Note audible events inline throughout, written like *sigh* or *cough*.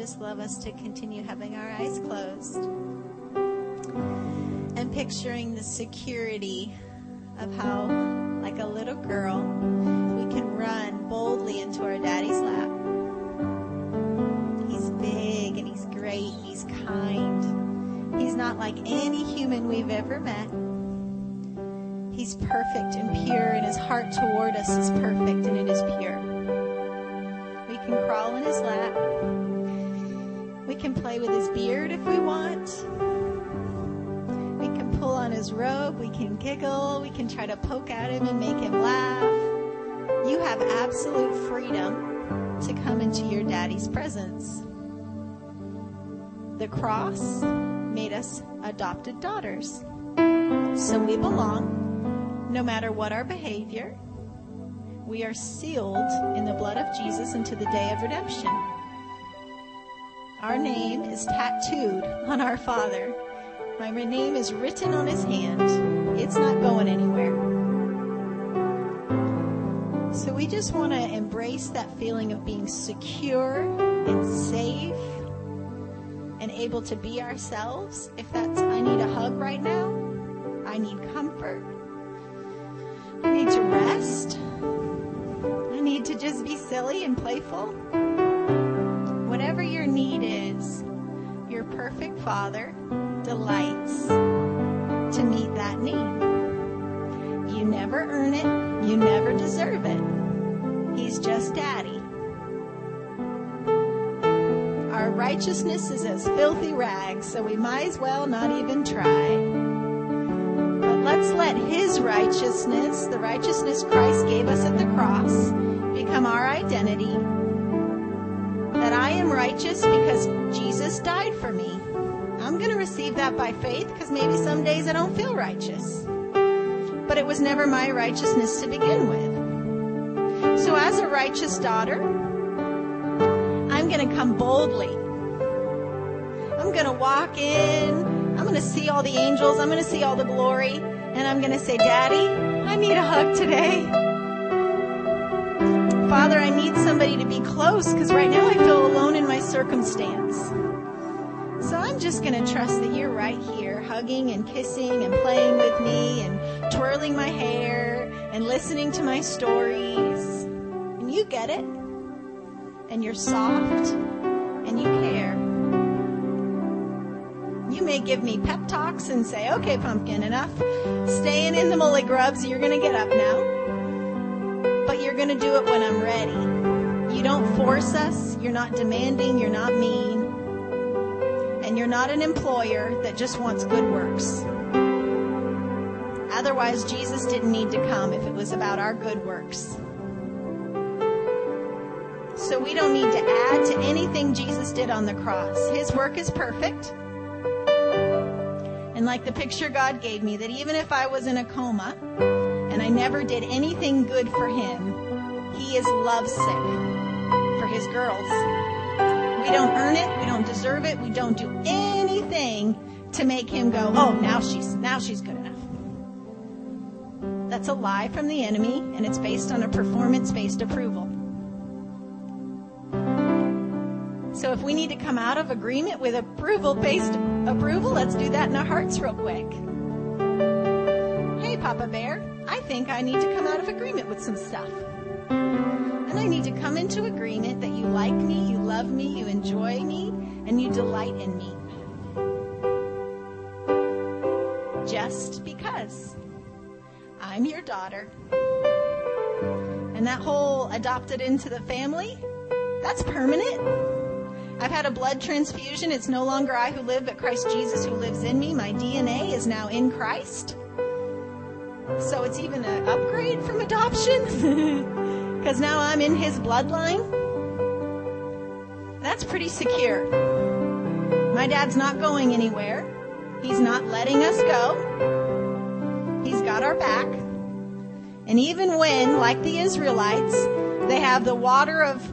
just love us to continue having our eyes closed and picturing the security of how, like a little girl, we can run boldly into our daddy's lap. He's big and he's great, he's kind. He's not like any human we've ever met. He's perfect and pure, and his heart toward us is perfect and it is pure. Play with his beard if we want. We can pull on his robe. We can giggle. We can try to poke at him and make him laugh. You have absolute freedom to come into your daddy's presence. The cross made us adopted daughters. So we belong no matter what our behavior, we are sealed in the blood of Jesus until the day of redemption. Our name is tattooed on our Father. My name is written on his hand. It's not going anywhere. So we just want to embrace that feeling of being secure and safe and able to be ourselves. If that's, I need a hug right now, I need comfort. I need to rest. I need to just be silly and playful. Whatever your need is, your perfect Father delights to meet that need. You never earn it, you never deserve it. He's just daddy. Our righteousness is as filthy rags, so we might as well not even try But let's let His righteousness, the righteousness Christ gave us at the cross, become our identity. I am righteous because Jesus died for me. I'm going to receive that by faith because maybe some days I don't feel righteous. But it was never my righteousness to begin with. So as a righteous daughter, I'm going to come boldly. I'm going to walk in. I'm going to see all the angels. I'm going to see all the glory and I'm going to say, Daddy, I need a hug today. Father, I need somebody to be close because right now I feel alone in my circumstance. So I'm just going to trust that you're right here, hugging and kissing and playing with me and twirling my hair and listening to my stories. And you get it. And you're soft and you care you may give me pep talks and say, okay, pumpkin, enough staying in the mully grubs. You're going to get up now. You're going to do it when I'm ready. You don't force us. You're not demanding. You're not mean. And you're not an employer that just wants good works. Otherwise, Jesus didn't need to come if it was about our good works. So we don't need to add to anything Jesus did on the cross. His work is perfect. And like the picture God gave me, that even if I was in a coma and I never did anything good for him, he is lovesick for his girls. We don't earn it. We don't deserve it. We don't do anything to make him go, oh, now she's, now she's good enough. That's a lie from the enemy and it's based on a performance based approval. So if we need to come out of agreement with approval based approval, let's do that in our hearts real quick. Hey, Papa Bear, I think I need to come out of agreement with some stuff. And I need to come into agreement that you like me, you love me, you enjoy me, and you delight in me. Just because I'm your daughter. And that whole adopted into the family, that's permanent. I've had a blood transfusion. It's no longer I who live, but Christ Jesus who lives in me. My DNA is now in Christ. So it's even an upgrade from adoption *laughs* because now I'm in his bloodline. That's pretty secure. My dad's not going anywhere. He's not letting us go. He's got our back. And even when, like the Israelites, they have the water of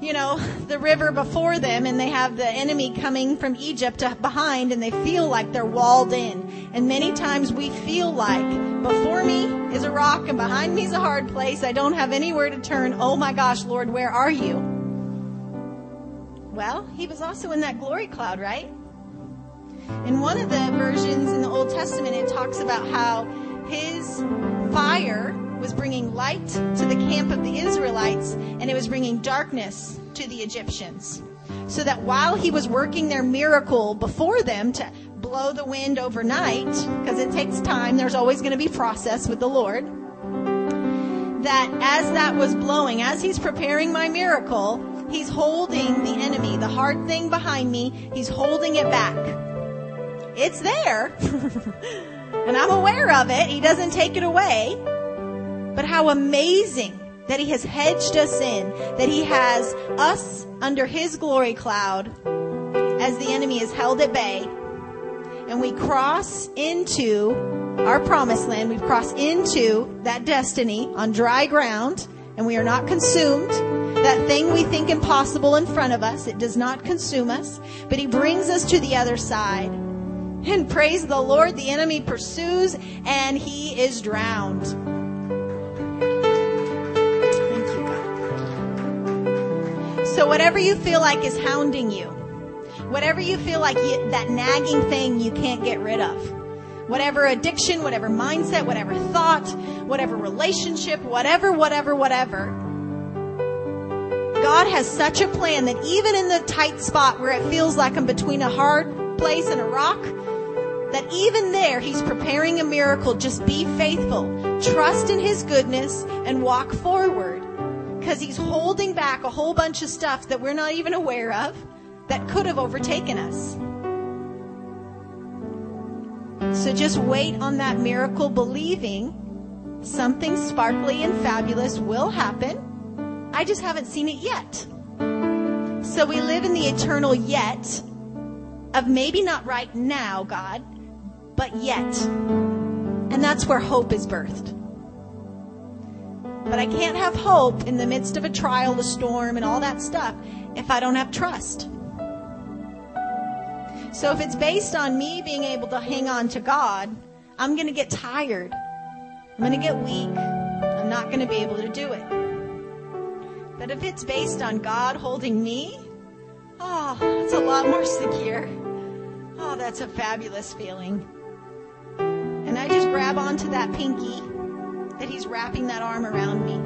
you know, the river before them and they have the enemy coming from Egypt behind and they feel like they're walled in. And many times we feel like before me is a rock and behind me is a hard place. I don't have anywhere to turn. Oh my gosh, Lord, where are you? Well, he was also in that glory cloud, right? In one of the versions in the Old Testament, it talks about how his fire was bringing light to the camp of the Israelites and it was bringing darkness to the Egyptians. So that while he was working their miracle before them to blow the wind overnight, because it takes time, there's always going to be process with the Lord, that as that was blowing, as he's preparing my miracle, he's holding the enemy, the hard thing behind me, he's holding it back. It's there. *laughs* and I'm aware of it. He doesn't take it away. But how amazing that he has hedged us in, that he has us under his glory cloud as the enemy is held at bay. And we cross into our promised land. We've crossed into that destiny on dry ground and we are not consumed. That thing we think impossible in front of us, it does not consume us, but he brings us to the other side. And praise the Lord, the enemy pursues and he is drowned. So whatever you feel like is hounding you, whatever you feel like you, that nagging thing you can't get rid of, whatever addiction, whatever mindset, whatever thought, whatever relationship, whatever, whatever, whatever. God has such a plan that even in the tight spot where it feels like I'm between a hard place and a rock, that even there He's preparing a miracle. Just be faithful. Trust in His goodness and walk forward because he's holding back a whole bunch of stuff that we're not even aware of that could have overtaken us. So just wait on that miracle, believing something sparkly and fabulous will happen. I just haven't seen it yet. So we live in the eternal yet of maybe not right now, God, but yet. And that's where hope is birthed. But I can't have hope in the midst of a trial, a storm, and all that stuff if I don't have trust. So if it's based on me being able to hang on to God, I'm going to get tired. I'm going to get weak. I'm not going to be able to do it. But if it's based on God holding me, oh, it's a lot more secure. Oh, that's a fabulous feeling. And I just grab onto that pinky that he's wrapping that arm around me.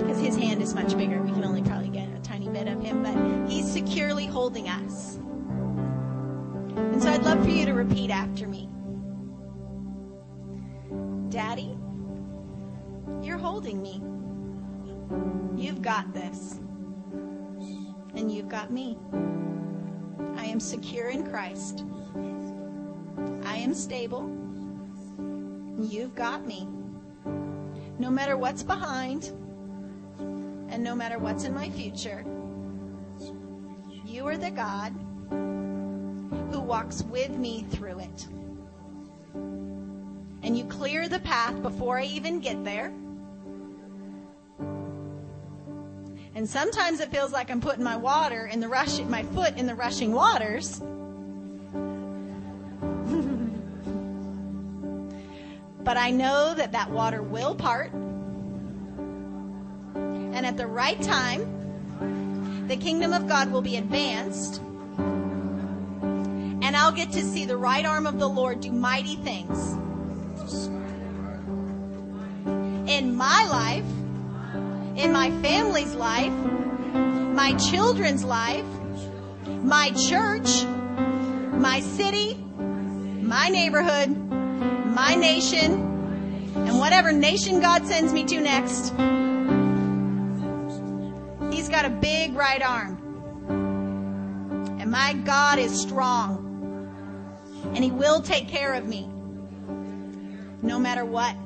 Because his hand is much bigger. We can only probably get a tiny bit of him, but he's securely holding us. And so I'd love for you to repeat after me. Daddy, you're holding me. You've got this. And you've got me. I am secure in Christ. I am stable. You've got me. No matter what's behind, and no matter what's in my future, you are the God who walks with me through it. And you clear the path before I even get there. And sometimes it feels like I'm putting my water in the rush, my foot in the rushing waters. But I know that that water will part. And at the right time, the kingdom of God will be advanced. And I'll get to see the right arm of the Lord do mighty things. In my life, in my family's life, my children's life, my church, my city, my neighborhood, my nation, and whatever nation God sends me to next. He's got a big right arm. And my God is strong. And He will take care of me. No matter what.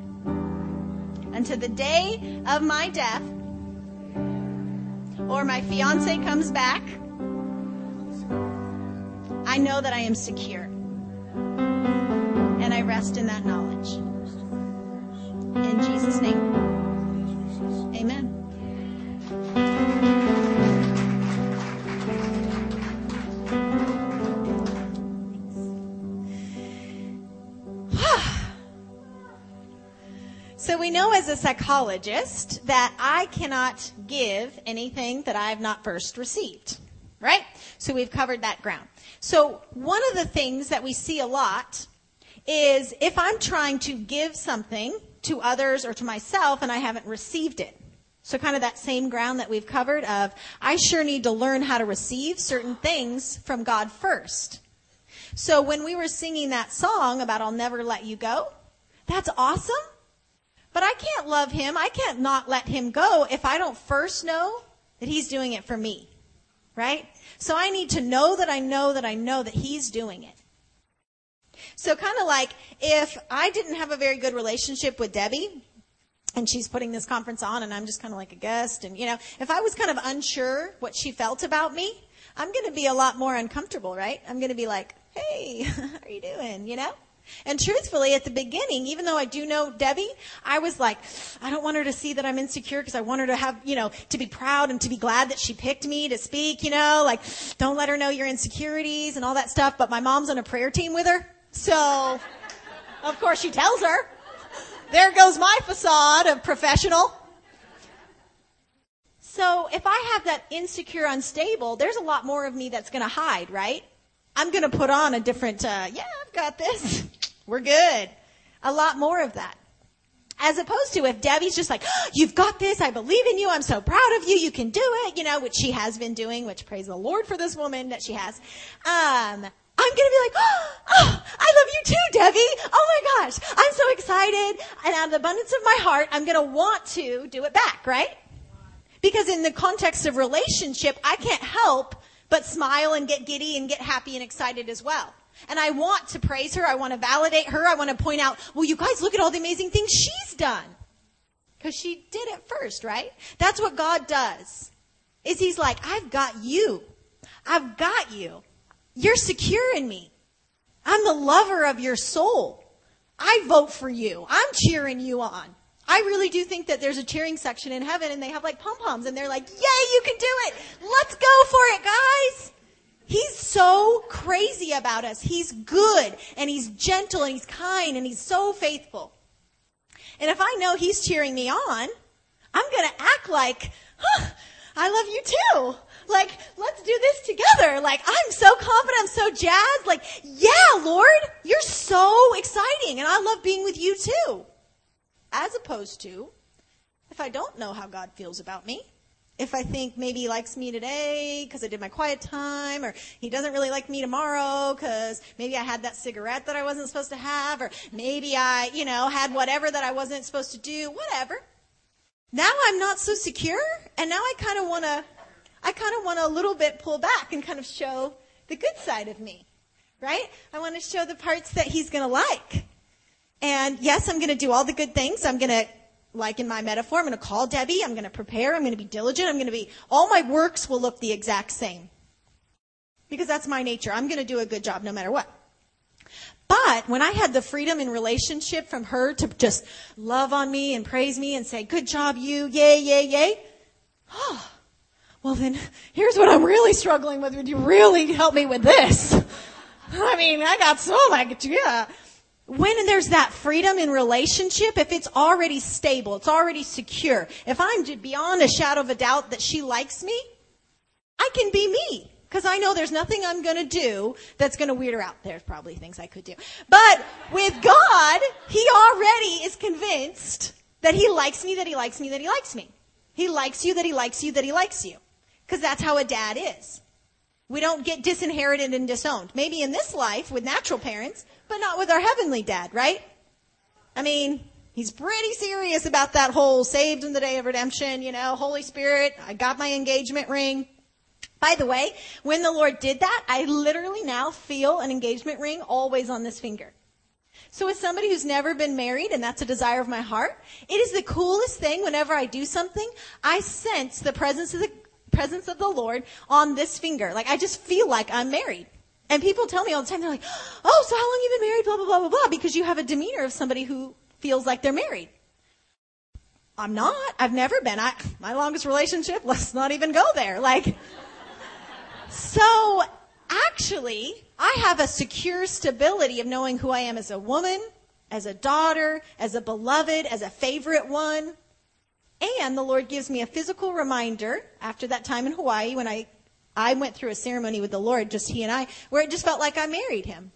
Until the day of my death, or my fiance comes back, I know that I am secure I rest in that knowledge. In Jesus' name, amen. *sighs* So we know as a psychologist that I cannot give anything that I have not first received. Right? So we've covered that ground. So one of the things that we see a lot is if I'm trying to give something to others or to myself and I haven't received it. So kind of that same ground that we've covered of I sure need to learn how to receive certain things from God first. So when we were singing that song about I'll never let you go, that's awesome. But I can't love him. I can't not let him go if I don't first know that he's doing it for me. Right? So I need to know that I know that I know that he's doing it. So kind of like if I didn't have a very good relationship with Debbie, and she's putting this conference on and I'm just kind of like a guest and you know, if I was kind of unsure what she felt about me, I'm going to be a lot more uncomfortable, right? I'm going to be like, "Hey, *laughs* how are you doing?" you know? And truthfully, at the beginning, even though I do know Debbie, I was like, I don't want her to see that I'm insecure because I want her to have, you know, to be proud and to be glad that she picked me to speak, you know, like, don't let her know your insecurities and all that stuff. But my mom's on a prayer team with her. So, of course, she tells her. There goes my facade of professional. So if I have that insecure, unstable, there's a lot more of me that's going to hide, right? I'm going to put on a different, uh, yeah, I've got this. *laughs* We're good. A lot more of that. As opposed to if Debbie's just like, oh, you've got this, I believe in you, I'm so proud of you, you can do it, you know, which she has been doing, which praise the Lord for this woman that she has. Um, I'm gonna be like, oh, oh, I love you too, Debbie. Oh my gosh, I'm so excited. And out of the abundance of my heart, I'm gonna want to do it back, right? Because in the context of relationship, I can't help but smile and get giddy and get happy and excited as well. And I want to praise her. I want to validate her. I want to point out, well, you guys look at all the amazing things she's done. Because she did it first, right? That's what God does. Is he's like, I've got you. I've got you. You're secure in me. I'm the lover of your soul. I vote for you. I'm cheering you on. I really do think that there's a cheering section in heaven and they have like pom poms and they're like, yay, you can do it. Let's go for it, guys. He's so crazy about us. He's good and he's gentle and he's kind and he's so faithful. And if I know he's cheering me on, I'm going to act like, huh, I love you too. Like, let's do this together. Like, I'm so confident. I'm so jazzed. Like, yeah, Lord, you're so exciting. And I love being with you too. As opposed to, if I don't know how God feels about me, if I think maybe he likes me today because I did my quiet time, or he doesn't really like me tomorrow because maybe I had that cigarette that I wasn't supposed to have, or maybe I, you know, had whatever that I wasn't supposed to do, whatever. Now I'm not so secure, and now I kind of want to, I kind of want to a little bit pull back and kind of show the good side of me, right? I want to show the parts that he's going to like. And yes, I'm going to do all the good things. I'm going to like in my metaphor, I'm going to call Debbie. I'm going to prepare. I'm going to be diligent. I'm going to be, all my works will look the exact same. Because that's my nature. I'm going to do a good job no matter what. But when I had the freedom in relationship from her to just love on me and praise me and say, good job, you, yay, yay, yay. *sighs* Oh, well then, here's what I'm really struggling with. Would you really help me with this? I mean, I got so like, yeah when there's that freedom in relationship, if it's already stable, it's already secure, if I'm beyond a shadow of a doubt that she likes me, I can be me. Because I know there's nothing I'm to do that's to weird her out. There's probably things I could do. But with God, He already is convinced that He likes me, that He likes me, that He likes me. He likes you, that He likes you, that He likes you. Because that's how a dad is. We don't get disinherited and disowned. Maybe in this life with natural parents, but not with our heavenly dad, right? I mean, he's pretty serious about that whole saved in the day of redemption, you know, Holy Spirit, I got my engagement ring. By the way, when the Lord did that, I literally now feel an engagement ring always on this finger. So as somebody who's never been married, and that's a desire of my heart, it is the coolest thing whenever I do something, I sense the presence of the presence of the Lord on this finger. Like I just feel like I'm married. And people tell me all the time, they're like, oh, so how long you been married? Blah, blah, blah, blah, blah, because you have a demeanor of somebody who feels like they're married. I'm not. I've never been. I, my longest relationship, let's not even go there. Like, so actually, I have a secure stability of knowing who I am as a woman, as a daughter, as a beloved, as a favorite one. And the Lord gives me a physical reminder after that time in Hawaii when I, I went through a ceremony with the Lord, just he and I, where it just felt like I married him.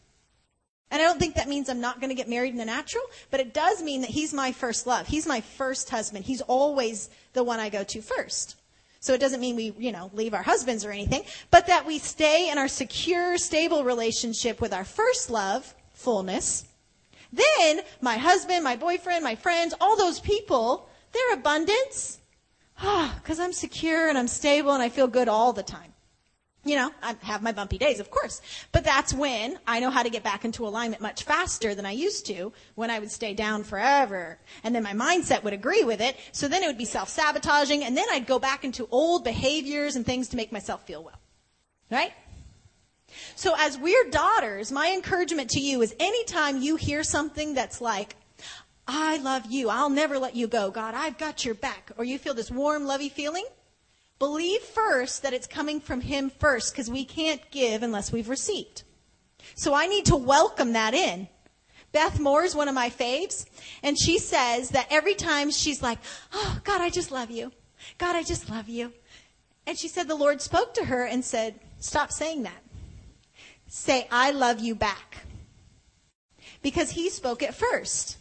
And I don't think that means I'm not going to get married in the natural, but it does mean that he's my first love. He's my first husband. He's always the one I go to first. So it doesn't mean we, you know, leave our husbands or anything, but that we stay in our secure, stable relationship with our first love, fullness. Then my husband, my boyfriend, my friends, all those people, their abundance, ah, because I'm secure and I'm stable and I feel good all the time. You know, I have my bumpy days, of course. But that's when I know how to get back into alignment much faster than I used to when I would stay down forever. And then my mindset would agree with it. So then it would be self-sabotaging and then I'd go back into old behaviors and things to make myself feel well. Right? So as we're daughters, my encouragement to you is anytime you hear something that's like, I love you. I'll never let you go. God, I've got your back. Or you feel this warm, lovey feeling. Believe first that it's coming from Him first because we can't give unless we've received. So I need to welcome that in. Beth Moore is one of my faves, and she says that every time she's like, Oh, God, I just love you. God, I just love you. And she said the Lord spoke to her and said, Stop saying that. Say, I love you back. Because He spoke it first.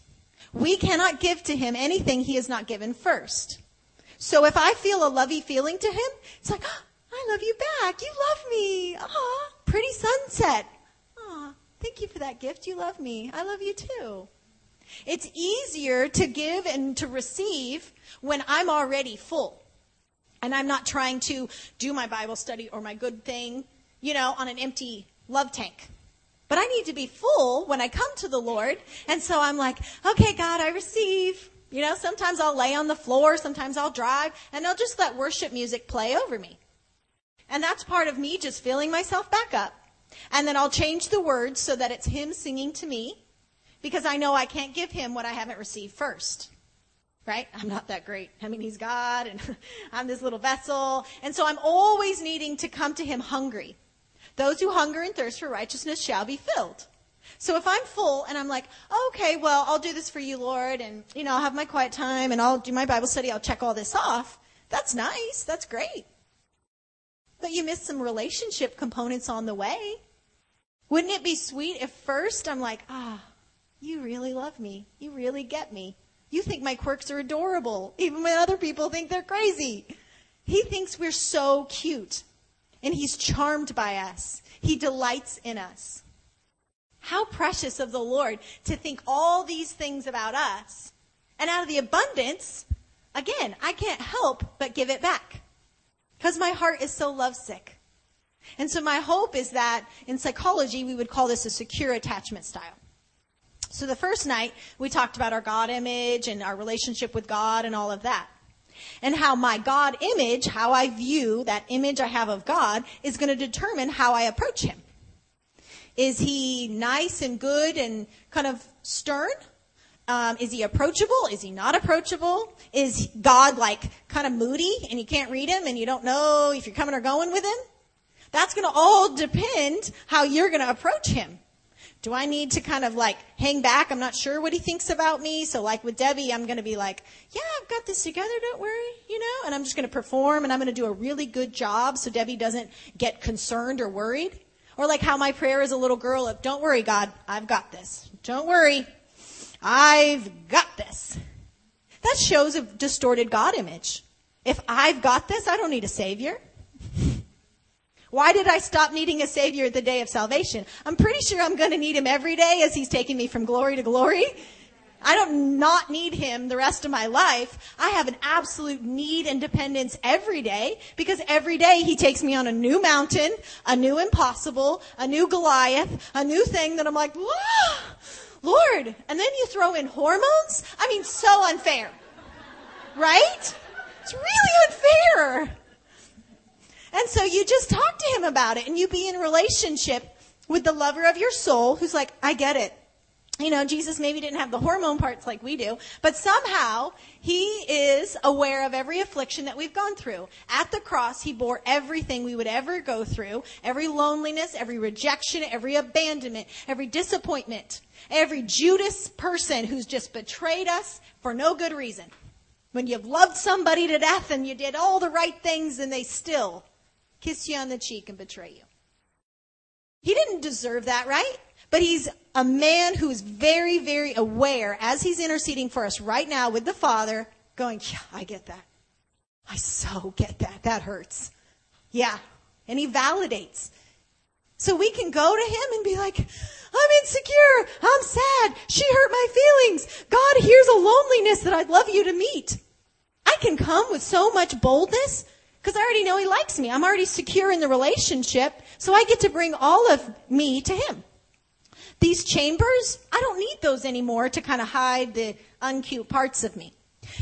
We cannot give to Him anything He has not given first. So if I feel a lovey feeling to him, it's like, oh, I love you back. You love me. Ah, pretty sunset. Ah, thank you for that gift. You love me. I love you too. It's easier to give and to receive when I'm already full. And I'm not trying to do my Bible study or my good thing, you know, on an empty love tank. But I need to be full when I come to the Lord. And so I'm like, okay, God, I receive. You know, sometimes I'll lay on the floor, sometimes I'll drive, and I'll just let worship music play over me. And that's part of me just filling myself back up. And then I'll change the words so that it's Him singing to me because I know I can't give Him what I haven't received first. Right? I'm not that great. I mean, He's God and *laughs* I'm this little vessel. And so I'm always needing to come to Him hungry. Those who hunger and thirst for righteousness shall be filled. So if I'm full and I'm like, okay, well, I'll do this for you, Lord, and, you know, I'll have my quiet time and I'll do my Bible study, I'll check all this off. That's nice. That's great. But you miss some relationship components on the way. Wouldn't it be sweet if first I'm like, ah, you really love me. You really get me. You think my quirks are adorable, even when other people think they're crazy. He thinks we're so cute. And he's charmed by us. He delights in us. How precious of the Lord to think all these things about us. And out of the abundance, again, I can't help but give it back. Because my heart is so lovesick. And so my hope is that in psychology, we would call this a secure attachment style. So the first night, we talked about our God image and our relationship with God and all of that. And how my God image, how I view that image I have of God, is going to determine how I approach Him. Is he nice and good and kind of stern? Um, is he approachable? Is he not approachable? Is God like kind of moody and you can't read him and you don't know if you're coming or going with him? That's going to all depend how you're going to approach him. Do I need to kind of like hang back? I'm not sure what he thinks about me. So like with Debbie, I'm going to be like, yeah, I've got this together. Don't worry, you know, and I'm just going to perform and I'm going to do a really good job so Debbie doesn't get concerned or worried. Or like how my prayer as a little girl of, don't worry, God, I've got this. Don't worry. I've got this. That shows a distorted God image. If I've got this, I don't need a savior. Why did I stop needing a savior at the day of salvation? I'm pretty sure I'm going to need him every day as he's taking me from glory to glory. I don't not need him the rest of my life. I have an absolute need and dependence every day because every day he takes me on a new mountain, a new impossible, a new Goliath, a new thing that I'm like, Lord. And then you throw in hormones. I mean, so unfair. Right? It's really unfair. And so you just talk to him about it and you be in relationship with the lover of your soul who's like, I get it. you know, Jesus maybe didn't have the hormone parts like we do, but somehow he is aware of every affliction that we've gone through. At the cross, he bore everything we would ever go through, every loneliness, every rejection, every abandonment, every disappointment, every Judas person who's just betrayed us for no good reason. When you've loved somebody to death and you did all the right things and they still kiss you on the cheek and betray you. He didn't deserve that, right? But he's a man who's very, very aware as he's interceding for us right now with the Father, going, Yeah, I get that. I so get that. That hurts. Yeah. And he validates. So we can go to him and be like, I'm insecure. I'm sad. She hurt my feelings. God, here's a loneliness that I'd love you to meet. I can come with so much boldness because I already know he likes me. I'm already secure in the relationship. So I get to bring all of me to him. These chambers, I don't need those anymore to kind of hide the uncute parts of me.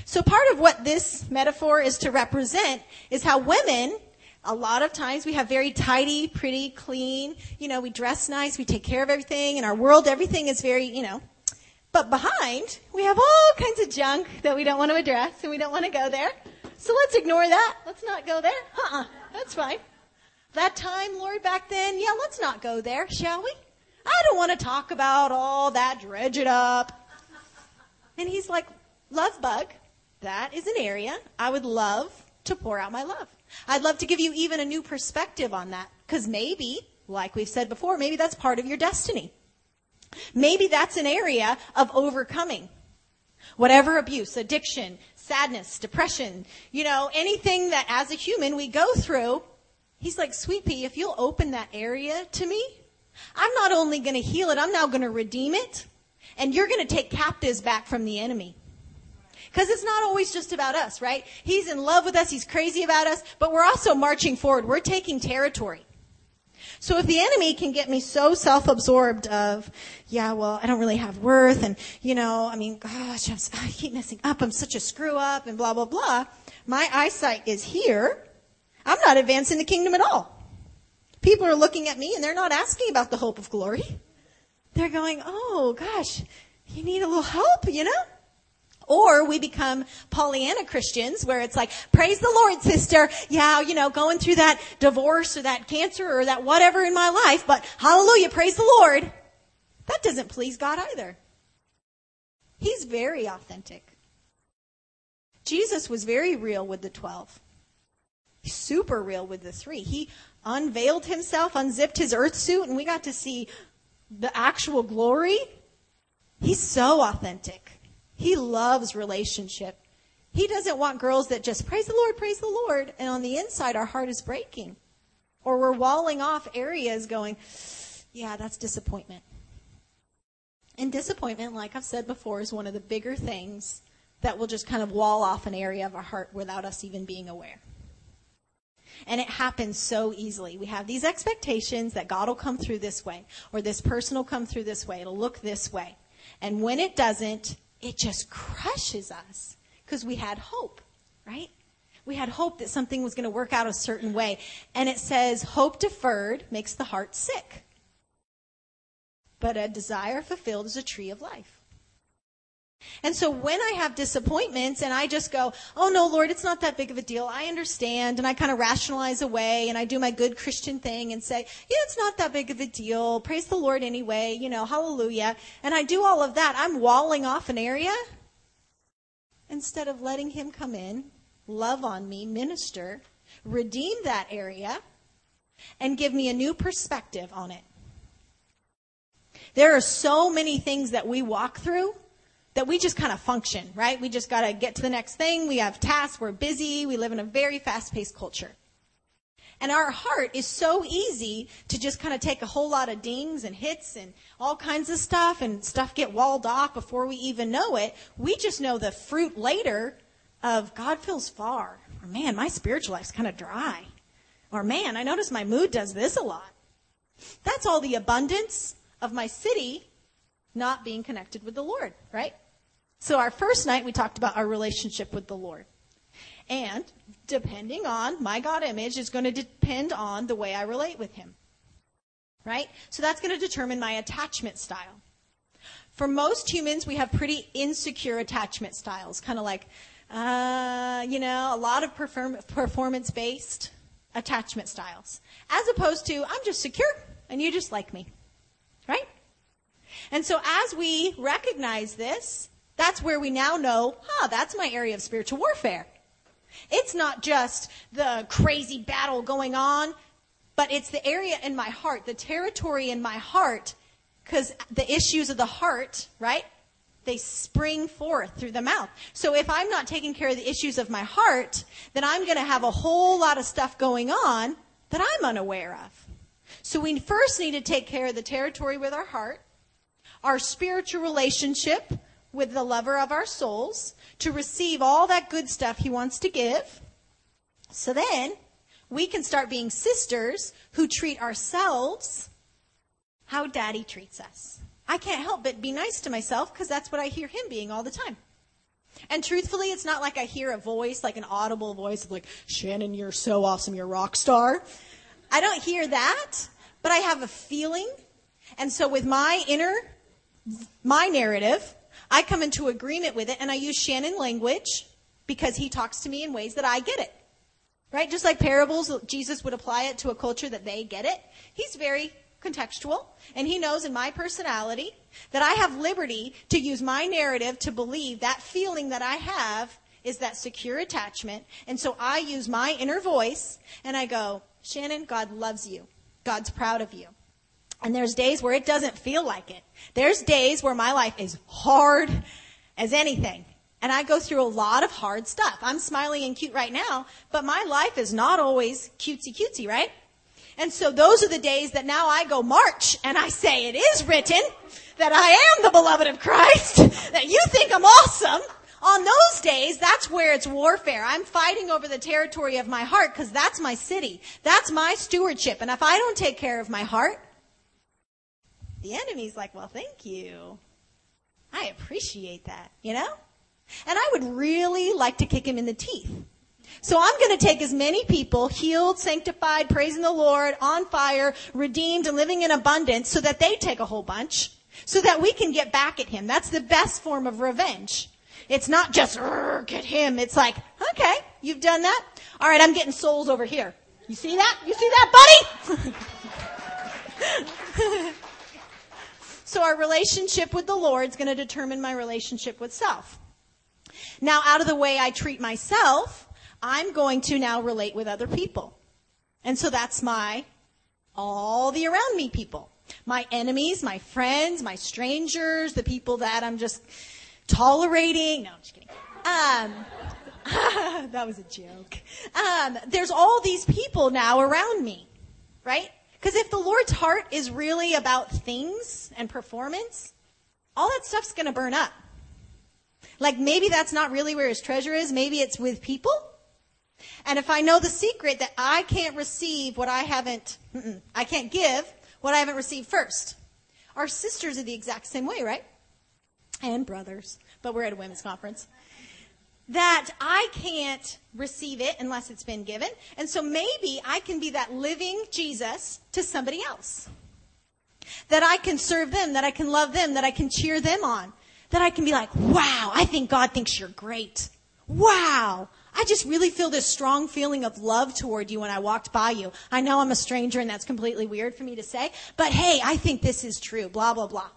So part of what this metaphor is to represent is how women, a lot of times we have very tidy, pretty, clean, you know, we dress nice, we take care of everything, in our world everything is very, you know, but behind, we have all kinds of junk that we don't want to address and we don't want to go there. So let's ignore that. Let's not go there. Uh-uh. That's fine. That time, Lord, back then, yeah, let's not go there, shall we? I don't want to talk about all that, dredge it up. And he's like, love bug, that is an area I would love to pour out my love. I'd love to give you even a new perspective on that. Because maybe, like we've said before, maybe that's part of your destiny. Maybe that's an area of overcoming. Whatever abuse, addiction, sadness, depression, you know, anything that as a human we go through, he's like, sweet pea, if you'll open that area to me, I'm not only going to heal it, I'm now going to redeem it. And you're going to take captives back from the enemy. Because it's not always just about us, right? He's in love with us, he's crazy about us, but we're also marching forward. We're taking territory. So if the enemy can get me so self-absorbed of, yeah, well, I don't really have worth and, you know, I mean, gosh, I'm, I keep messing up. I'm such a screw up and blah, blah, blah. My eyesight is here. I'm not advancing the kingdom at all. People are looking at me and they're not asking about the hope of glory. They're going, oh gosh, you need a little help, you know? Or we become Pollyanna Christians where it's like, praise the Lord, sister. Yeah, you know, going through that divorce or that cancer or that whatever in my life, but hallelujah, praise the Lord. That doesn't please God either. He's very authentic. Jesus was very real with the 12. Super real with the three. He unveiled himself, unzipped his earth suit, and we got to see the actual glory. He's so authentic. He loves relationship. He doesn't want girls that just praise the Lord, praise the Lord, and on the inside our heart is breaking. Or we're walling off areas going, yeah, that's disappointment. And disappointment, like I've said before, is one of the bigger things that will just kind of wall off an area of our heart without us even being aware. And it happens so easily. We have these expectations that God will come through this way, or this person will come through this way. It'll look this way. And when it doesn't, it just crushes us because we had hope, right? We had hope that something was going to work out a certain way. And it says, hope deferred makes the heart sick. But a desire fulfilled is a tree of life. And so when I have disappointments and I just go, oh no, Lord, it's not that big of a deal. I understand. And I kind of rationalize away and I do my good Christian thing and say, yeah, it's not that big of a deal. Praise the Lord anyway, you know, hallelujah. And I do all of that. I'm walling off an area instead of letting him come in, love on me, minister, redeem that area, and give me a new perspective on it. There are so many things that we walk through that we just kind of function, right? We just got to get to the next thing. We have tasks. We're busy. We live in a very fast paced culture. And our heart is so easy to just kind of take a whole lot of dings and hits and all kinds of stuff and stuff get walled off before we even know it. We just know the fruit later of God feels far. Or man, my spiritual life's kind of dry. Or man, I notice my mood does this a lot. That's all the abundance of my city not being connected with the Lord, right? So our first night we talked about our relationship with the Lord. And depending on my God image is going to depend on the way I relate with him. Right? So that's going to determine my attachment style. For most humans, we have pretty insecure attachment styles, kind of like, uh, you know, a lot of perform- performance based attachment styles, as opposed to, I'm just secure and you just like me. Right? And so as we recognize this, that's where we now know, huh, that's my area of spiritual warfare. It's not just the crazy battle going on, but it's the area in my heart, the territory in my heart, because the issues of the heart, right? They spring forth through the mouth. So if I'm not taking care of the issues of my heart, then I'm going to have a whole lot of stuff going on that I'm unaware of. So we first need to take care of the territory with our heart, our spiritual relationship with the lover of our souls, to receive all that good stuff he wants to give. So then we can start being sisters who treat ourselves how daddy treats us. I can't help but be nice to myself because that's what I hear him being all the time. And truthfully, it's not like I hear a voice, like an audible voice of like, Shannan, you're so awesome, you're a rock star. I don't hear that, but I have a feeling. And so with my inner, my narrative, I come into agreement with it and I use Shannan language because he talks to me in ways that I get it. Right? Just like parables, Jesus would apply it to a culture that they get it. He's very contextual, and he knows in my personality that I have liberty to use my narrative to believe that feeling that I have is that secure attachment. And so I use my inner voice and I go, Shannan, God loves you. God's proud of you. And there's days where it doesn't feel like it. There's days where my life is hard as anything. And I go through a lot of hard stuff. I'm smiling and cute right now, but my life is not always cutesy cutesy, right? And so those are the days that now I go march and I say, it is written that I am the beloved of Christ, *laughs* that you think I'm awesome. On those days, that's where it's warfare. I'm fighting over the territory of my heart because that's my city. That's my stewardship. And if I don't take care of my heart, the enemy's like, well, thank you. I appreciate that, you know? And I would really like to kick him in the teeth. So I'm going to take as many people healed, sanctified, praising the Lord, on fire, redeemed, and living in abundance so that they take a whole bunch so that we can get back at him. That's the best form of revenge. It's not just get him. It's like, okay, you've done that. All right, I'm getting souls over here. You see that? You see that, buddy? *laughs* so our relationship with the Lord is going to determine my relationship with self. Now, out of the way I treat myself, I'm going to now relate with other people. And so that's my all the around me people. My enemies, my friends, my strangers, the people that I'm just tolerating. No, I'm just kidding. Um, *laughs* that was a joke. Um, there's all these people now around me, right? Because if the Lord's heart is really about things and performance, all that stuff's going to burn up. Like maybe that's not really where his treasure is. Maybe it's with people. And if I know the secret that I can't receive what I haven't, I can't give what I haven't received first. Our sisters are the exact same way, right? And brothers, but we're at a women's conference. That I can't receive it unless it's been given. And so maybe I can be that living Jesus to somebody else. That I can serve them, that I can love them, that I can cheer them on. That I can be like, wow, I think God thinks you're great. Wow, I just really feel this strong feeling of love toward you when I walked by you. I know I'm a stranger and that's completely weird for me to say, but hey, I think this is true, blah, blah, blah.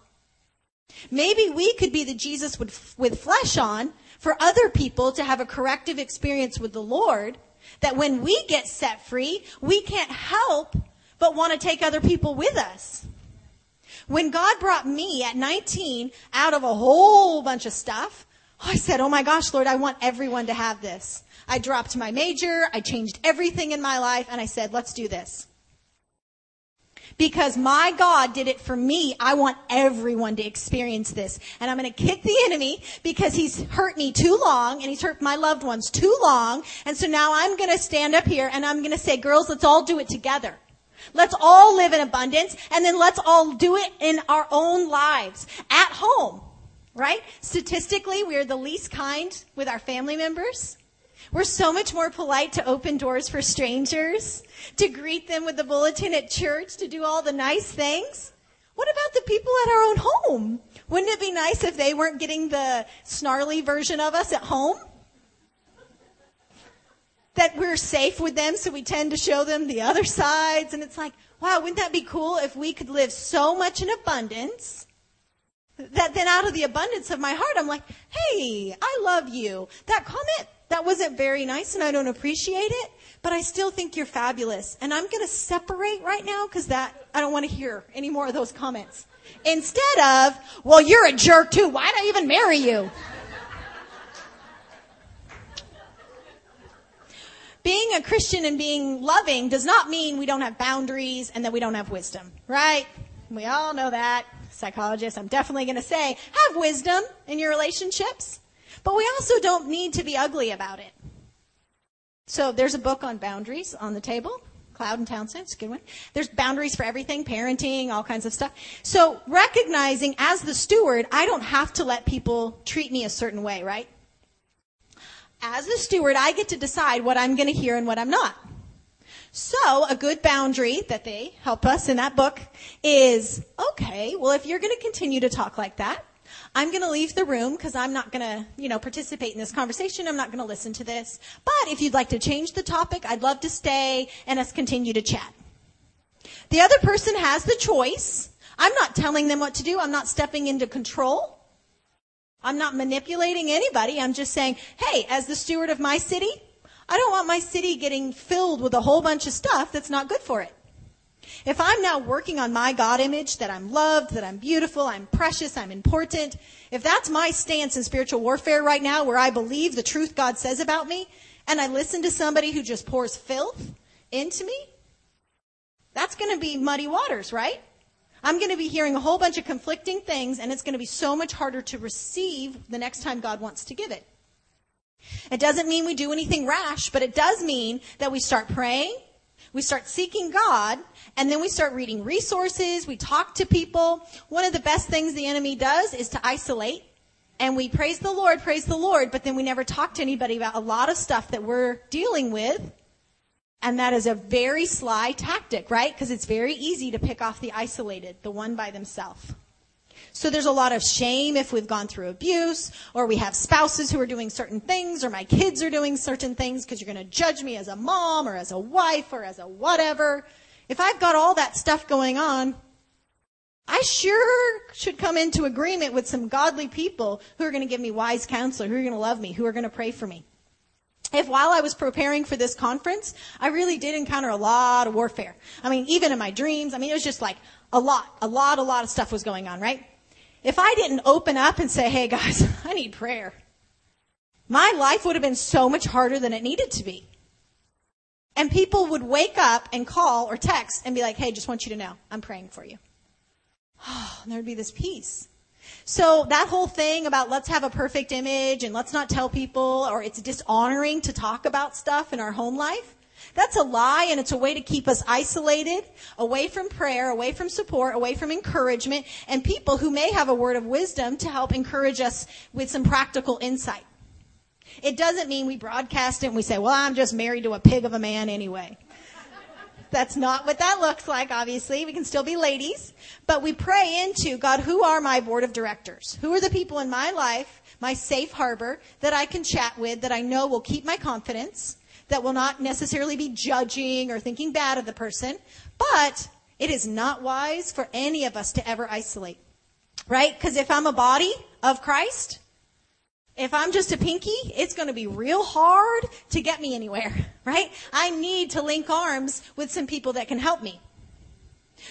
Maybe we could be the Jesus with, flesh on for other people to have a corrective experience with the Lord that when we get set free, we can't help but want to take other people with us. When God brought me at 19 out of a whole bunch of stuff, I said, Oh my gosh, Lord, I want everyone to have this. I dropped my major. I changed everything in my life and I said, let's do this. Because my God did it for me. I want everyone to experience this. And I'm going to kick the enemy because he's hurt me too long and he's hurt my loved ones too long. And so now I'm going to stand up here and I'm going to say, girls, let's all do it together. Let's all live in abundance and then let's all do it in our own lives at home. Right? Statistically, we are the least kind with our family members. We're so much more polite to open doors for strangers, to greet them with the bulletin at church, to do all the nice things. What about the people at our own home? Wouldn't it be nice if they weren't getting the snarly version of us at home? That we're safe with them, so we tend to show them the other sides. And it's like, wow, wouldn't that be cool if we could live so much in abundance that then out of the abundance of my heart, I'm like, hey, I love you. That comment, that wasn't very nice and I don't appreciate it, but I still think you're fabulous. And I'm going to separate right now because that, I don't want to hear any more of those comments. Instead of, well, you're a jerk too. Why'd I even marry you? being a Christian and being loving does not mean we don't have boundaries and that we don't have wisdom, right? We all know that. Psychologists, I'm definitely going to say, have wisdom in your relationships, but we also don't need to be ugly about it. So there's a book on boundaries on the table. Cloud and Townsend, it's a good one. There's boundaries for everything, parenting, all kinds of stuff. So recognizing as the steward, I don't have to let people treat me a certain way, right? As the steward, I get to decide what I'm going to hear and what I'm not. So a good boundary that they help us in that book is, okay, well, if you're going to continue to talk like that, I'm going to leave the room because I'm not going to, you know, participate in this conversation. I'm not going to listen to this. But if you'd like to change the topic, I'd love to stay and us continue to chat. The other person has the choice. I'm not telling them what to do. I'm not stepping into control. I'm not manipulating anybody. I'm just saying, hey, as the steward of my city, I don't want my city getting filled with a whole bunch of stuff that's not good for it. If I'm now working on my God image that I'm loved, that I'm beautiful, I'm precious, I'm important, if that's my stance in spiritual warfare right now where I believe the truth God says about me and I listen to somebody who just pours filth into me, that's going to be muddy waters, right? I'm going to be hearing a whole bunch of conflicting things and it's going to be so much harder to receive the next time God wants to give it. It doesn't mean we do anything rash, but it does mean that we start praying, we start seeking God, and then we start reading resources, we talk to people. One of the best things the enemy does is to isolate. And we praise the Lord, praise the Lord, but then we never talk to anybody about a lot of stuff that we're dealing with. And that is a very sly tactic, right? Because it's very easy to pick off the isolated, the one by themselves. So there's a lot of shame if we've gone through abuse, or we have spouses who are doing certain things, or my kids are doing certain things because you're going to judge me as a mom, or as a wife, or as a whatever. If I've got all that stuff going on, I sure should come into agreement with some godly people who are going to give me wise counsel, who are going to love me, who are going to pray for me. If while I was preparing for this conference, I really did encounter a lot of warfare. I mean, even in my dreams, I mean, it was just like a lot, a lot, a lot of stuff was going on, right? If I didn't open up and say, hey guys, *laughs* I need prayer, my life would have been so much harder than it needed to be. And people would wake up and call or text and be like, hey, just want you to know, I'm praying for you. Oh, *sighs* and there'd be this peace. So that whole thing about let's have a perfect image and let's not tell people or it's dishonoring to talk about stuff in our home life. That's a lie and it's a way to keep us isolated, away from prayer, away from support, away from encouragement, and people who may have a word of wisdom to help encourage us with some practical insight. It doesn't mean we broadcast it and we say, well, I'm just married to a pig of a man anyway. That's not what that looks like, obviously. We can still be ladies. But we pray into, God, who are my board of directors? Who are the people in my life, my safe harbor, that I can chat with, that I know will keep my confidence, that will not necessarily be judging or thinking bad of the person. But it is not wise for any of us to ever isolate. Right? Because if I'm a body of Christ, if I'm just a pinky, it's going to be real hard to get me anywhere, *laughs* right? I need to link arms with some people that can help me.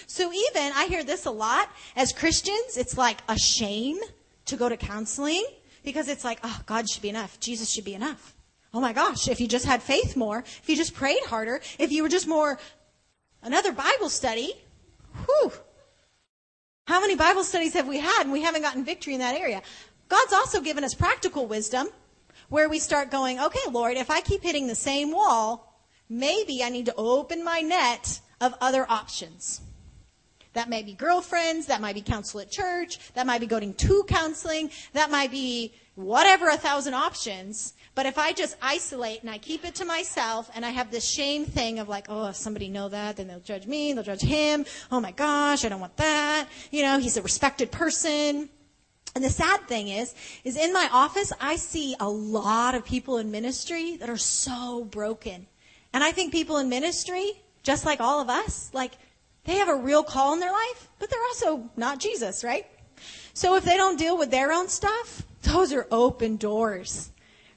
So even, I hear this a lot, as Christians, it's like a shame to go to counseling because it's like, oh, God should be enough. Jesus should be enough. Oh my gosh, if you just had faith more, if you just prayed harder, if you were just more, another Bible study, whew. How many Bible studies have we had and we haven't gotten victory in that area? God's also given us practical wisdom where we start going, okay, Lord, if I keep hitting the same wall, maybe I need to open my net of other options. That may be girlfriends, that might be counsel at church, that might be going to counseling, that might be whatever a thousand options. But if I just isolate and I keep it to myself and I have this shame thing of like, oh, if somebody know that, then they'll judge me, they'll judge him. Oh my gosh, I don't want that. You know, he's a respected person. And the sad thing is, is in my office, I see a lot of people in ministry that are so broken. And I think people in ministry, just like all of us, like, they have a real call in their life, but they're also not Jesus, right? So if they don't deal with their own stuff, those are open doors,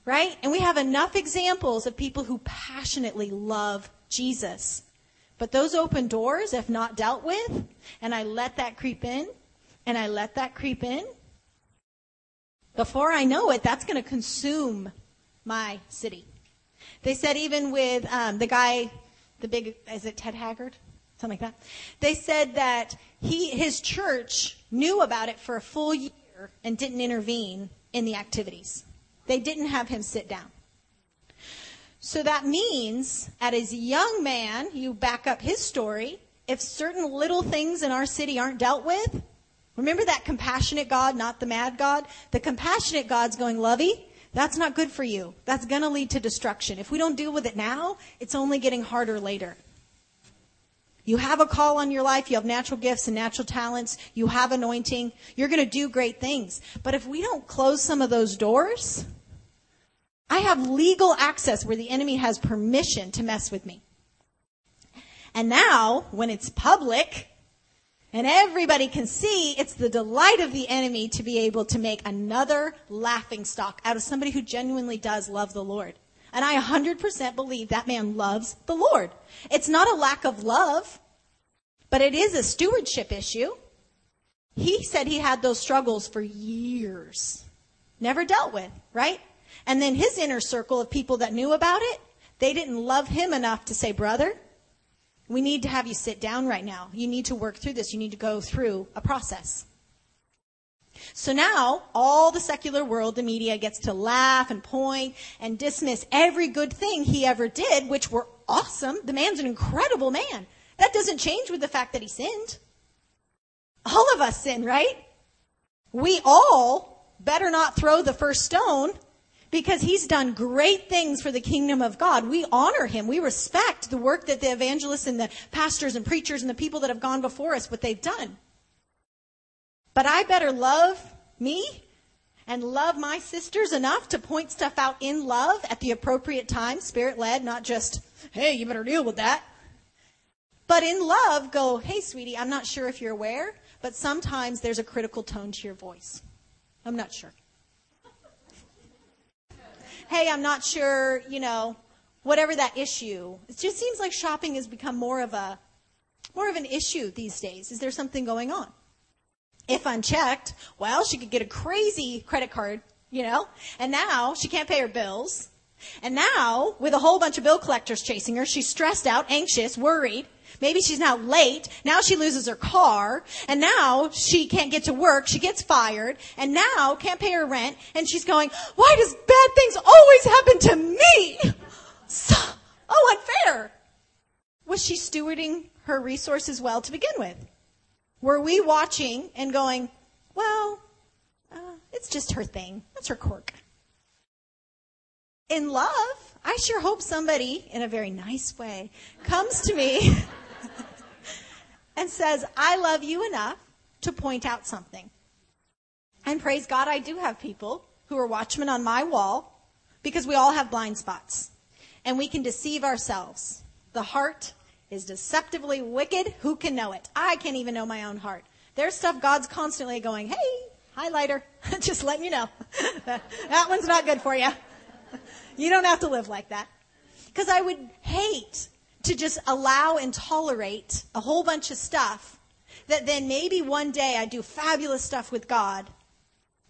right? And we have enough examples of people who passionately love Jesus. But those open doors, if not dealt with, and I let that creep in, and I let that creep in, before I know it, that's going to consume my city. They said even with um, the guy, the big, is it Ted Haggard? Something like that. They said that he, his church knew about it for a full year and didn't intervene in the activities. They didn't have him sit down. So that means, at a young man, you back up his story, if certain little things in our city aren't dealt with, remember that compassionate God, not the mad God? The compassionate God's going, Lovey, that's not good for you. That's going to lead to destruction. If we don't deal with it now, it's only getting harder later. You have a call on your life. You have natural gifts and natural talents. You have anointing. You're going to do great things. But if we don't close some of those doors, I have legal access where the enemy has permission to mess with me. And now, when it's public, and everybody can see it's the delight of the enemy to be able to make another laughing stock out of somebody who genuinely does love the Lord. And I 100% believe that man loves the Lord. It's not a lack of love, but it is a stewardship issue. He said he had those struggles for years, never dealt with, right? And then his inner circle of people that knew about it, they didn't love him enough to say, brother, we need to have you sit down right now. You need to work through this. You need to go through a process. So now all the secular world, the media gets to laugh and point and dismiss every good thing he ever did, which were awesome. The man's an incredible man. That doesn't change with the fact that he sinned. All of us sin, right? We all better not throw the first stone because he's done great things for the kingdom of God. We honor him. We respect the work that the evangelists and the pastors and preachers and the people that have gone before us, what they've done. But I better love me and love my sisters enough to point stuff out in love at the appropriate time, spirit led, not just, hey, you better deal with that. But in love, go, hey, sweetie, I'm not sure if you're aware, but sometimes there's a critical tone to your voice. I'm not sure hey, I'm not sure, you know, whatever that issue. It just seems like shopping has become more of a more of an issue these days. Is there something going on? If unchecked, well, she could get a crazy credit card, you know, and now she can't pay her bills. And now, with a whole bunch of bill collectors chasing her, she's stressed out, anxious, worried. Maybe she's now late. Now she loses her car. And now she can't get to work. She gets fired. And now can't pay her rent. And she's going, why does bad things always happen to me? So, oh, unfair. Was she stewarding her resources well to begin with? Were we watching and going, well, uh, it's just her thing. That's her quirk. In love, I sure hope somebody, in a very nice way, comes to me *laughs* and says, I love you enough to point out something. And praise God, I do have people who are watchmen on my wall because we all have blind spots and we can deceive ourselves. The heart is deceptively wicked. Who can know it? I can't even know my own heart. There's stuff God's constantly going, hey, highlighter, *laughs* just letting you know. *laughs* that one's not good for you. *laughs* You don't have to live like that. Because I would hate to just allow and tolerate a whole bunch of stuff that then maybe one day I do fabulous stuff with God,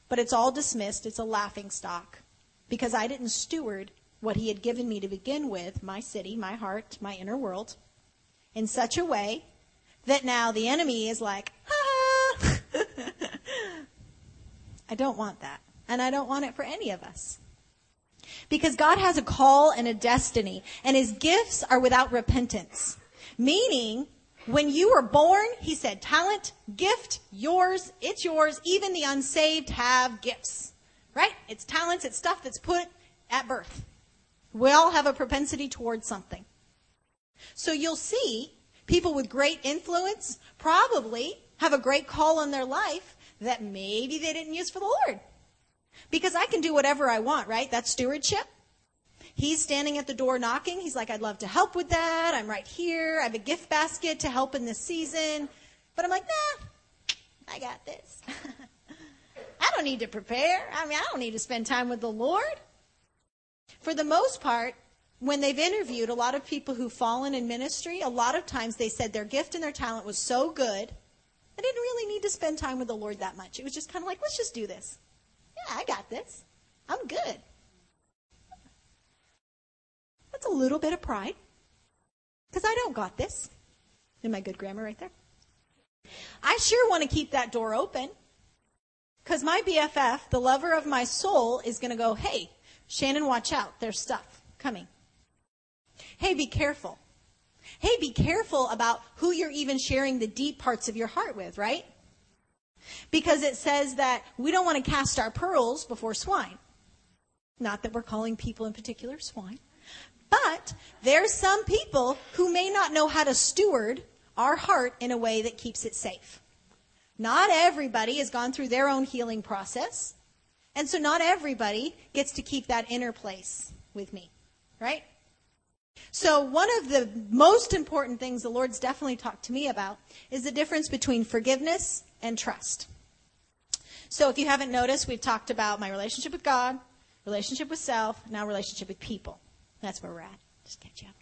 but it's all dismissed. It's a laughing stock because I didn't steward what He had given me to begin with, my city, my heart, my inner world, in such a way that now the enemy is like, ah. *laughs* I don't want that. And I don't want it for any of us. Because God has a call and a destiny, and his gifts are without repentance. Meaning, when you were born, he said, talent, gift, yours, it's yours. Even the unsaved have gifts. Right? It's talents, it's stuff that's put at birth. We all have a propensity towards something. So you'll see people with great influence probably have a great call on their life that maybe they didn't use for the Lord. Because I can do whatever I want, right? That's stewardship. He's standing at the door knocking. He's like, I'd love to help with that. I'm right here. I have a gift basket to help in this season. But I'm like, nah, I got this. *laughs* I don't need to prepare. I mean, I don't need to spend time with the Lord. For the most part, when they've interviewed a lot of people who've fallen in ministry, a lot of times they said their gift and their talent was so good, they didn't really need to spend time with the Lord that much. It was just kind of like, let's just do this. Yeah, I got this. I'm good. That's a little bit of pride. Because I don't got this. In my good grammar right there. I sure want to keep that door open. Because my BFF, the lover of my soul, is going to go, hey, Shannan, watch out. There's stuff coming. Hey, be careful. Hey, be careful about who you're even sharing the deep parts of your heart with, right? Because it says that we don't want to cast our pearls before swine. Not that we're calling people in particular swine. But there's some people who may not know how to steward our heart in a way that keeps it safe. Not everybody has gone through their own healing process. And so not everybody gets to keep that inner place with me, right? So one of the most important things the Lord's definitely talked to me about is the difference between forgiveness and trust. So if you haven't noticed, we've talked about my relationship with God, relationship with self, now relationship with people. That's where we're at. Just catch you up.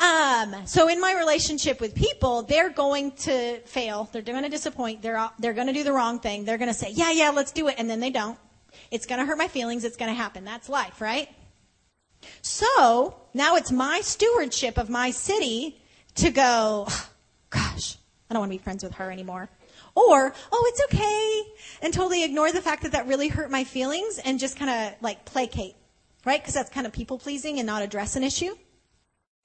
Um, so in my relationship with people, they're going to fail. They're going to disappoint. They're, they're going to do the wrong thing. They're going to say, yeah, yeah, let's do it. And then they don't. It's going to hurt my feelings. It's going to happen. That's life, right? So now it's my stewardship of my city to go, *sighs* gosh, I don't want to be friends with her anymore. Or, oh, it's okay, and totally ignore the fact that that really hurt my feelings and just kind of like placate, right? Because that's kind of people pleasing and not address an issue.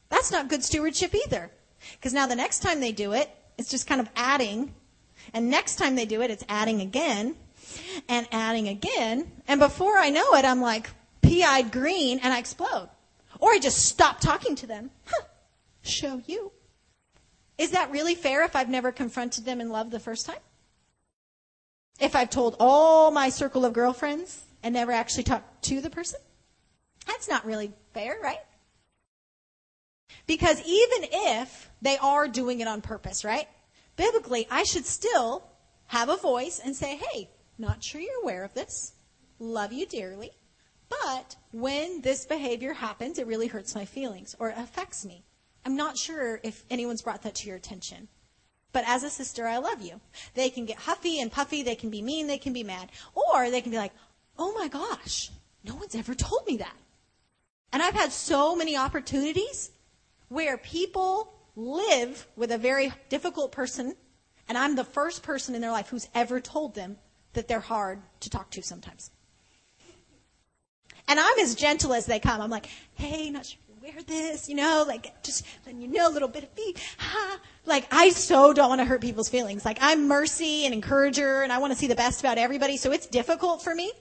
That's not good stewardship either. Because now the next time they do it, it's just kind of adding. And next time they do it, it's adding again and adding again. And before I know it, I'm like pea-eyed green and I explode. Or I just stop talking to them. Huh, show you. Is that really fair if I've never confronted them in love the first time? If I've told all my circle of girlfriends and never actually talked to the person? That's not really fair, right? Because even if they are doing it on purpose, right? Biblically, I should still have a voice and say, hey, not sure you're aware of this. Love you dearly. But when this behavior happens, it really hurts my feelings or affects me. I'm not sure if anyone's brought that to your attention. But as a sister, I love you. They can get huffy and puffy. They can be mean. They can be mad. Or they can be like, oh my gosh, no one's ever told me that. And I've had so many opportunities where people live with a very difficult person, and I'm the first person in their life who's ever told them that they're hard to talk to sometimes. And I'm as gentle as they come. I'm like, hey, not sure wear this, you know, like just letting you know a little bit of me. Ha. Like I so don't want to hurt people's feelings. Like I'm mercy and encourager and I want to see the best about everybody. So it's difficult for me.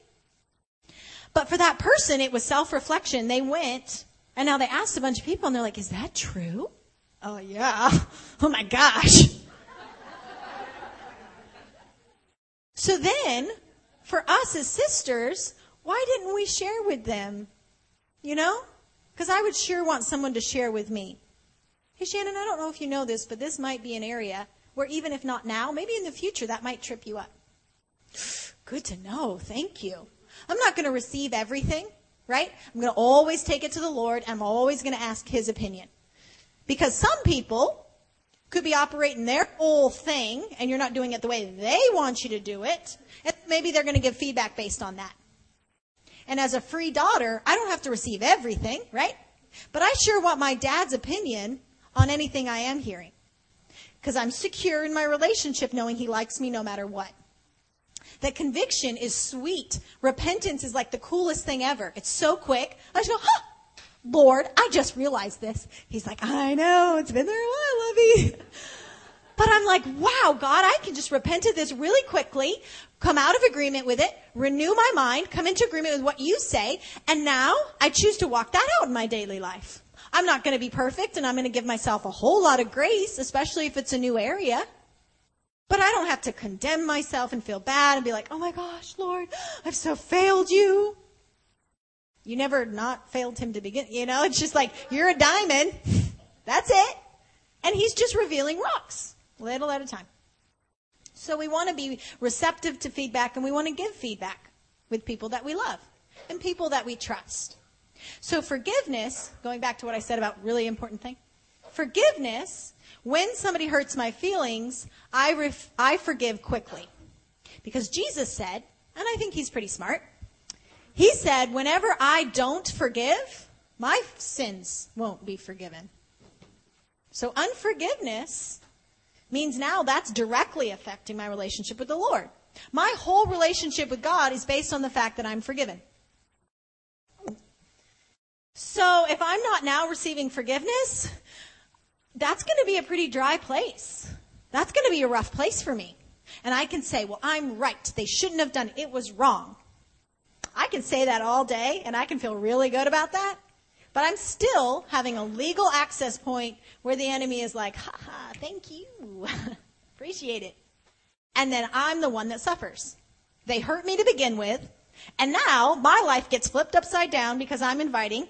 But for that person, it was self-reflection. They went and now they asked a bunch of people and they're like, is that true? Oh yeah. *laughs* Oh my gosh. so then, for us as sisters, why didn't we share with them? You know? Because I would sure want someone to share with me. Hey Shannan, I don't know if you know this, but this might be an area where even if not now, maybe in the future that might trip you up. Good to know. Thank you. I'm not going to receive everything right? I'm going to always take it to the Lord. I'm always going to ask His opinion. Because some people could be operating their whole thing and you're not doing it the way they want you to do it. And maybe they're going to give feedback based on that. And as a free daughter, I don't have to receive everything, right? But I sure want my dad's opinion on anything I am hearing. Because I'm secure in my relationship knowing he likes me no matter what that conviction is sweet. Repentance is like the coolest thing ever. It's so quick. I just go, huh, Lord, I just realized this. He's like, I know, it's been there a while, Lovey. *laughs* But I'm like, wow, God, I can just repent of this really quickly, come out of agreement with it, renew my mind, come into agreement with what you say, and now I choose to walk that out in my daily life. I'm not going to be perfect and I'm going to give myself a whole lot of grace, especially if it's a new area. But I don't have to condemn myself and feel bad and be like, oh my gosh, Lord, I've so failed you. You never not failed him to begin. You know, it's just like, you're a diamond. That's it. And he's just revealing rocks, little at a time. So we want to be receptive to feedback and we want to give feedback with people that we love and people that we trust. So forgiveness, going back to what I said about really important thing, forgiveness, when somebody hurts my feelings, I, ref- I forgive quickly. Because Jesus said, and I think he's pretty smart, he said, whenever I don't forgive, my sins won't be forgiven. So unforgiveness means now that's directly affecting my relationship with the Lord. My whole relationship with God is based on the fact that I'm forgiven. So if I'm not now receiving forgiveness, that's going to be a pretty dry place. That's going to be a rough place for me. And I can say, well, I'm right. They shouldn't have done it. It was wrong. I can say that all day and I can feel really good about that. But I'm still having a legal access point where the enemy is like, ha ha, thank you. *laughs* Appreciate it. And then I'm the one that suffers. They hurt me to begin with. And now my life gets flipped upside down because I'm inviting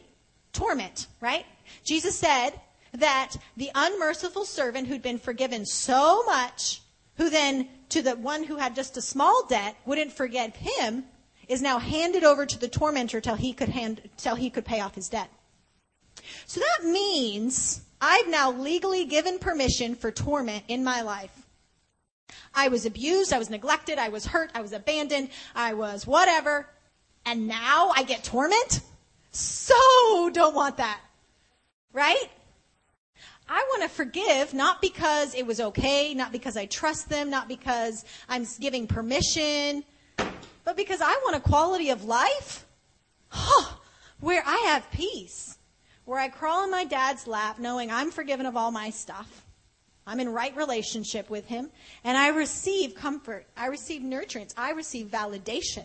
torment, right? Jesus said that the unmerciful servant who'd been forgiven so much, who then to the one who had just a small debt wouldn't forgive him, is now handed over to the tormentor till he could hand, till he could pay off his debt. So that means I've now legally given permission for torment in my life. I was abused, I was neglected, I was hurt, I was abandoned, I was whatever, and now I get torment? So don't want that. Right? I want to forgive not because it was okay, not because I trust them, not because I'm giving permission, but because I want a quality of life huh, where I have peace, where I crawl in my dad's lap knowing I'm forgiven of all my stuff. I'm in right relationship with him, and I receive comfort. I receive nurturance. I receive validation.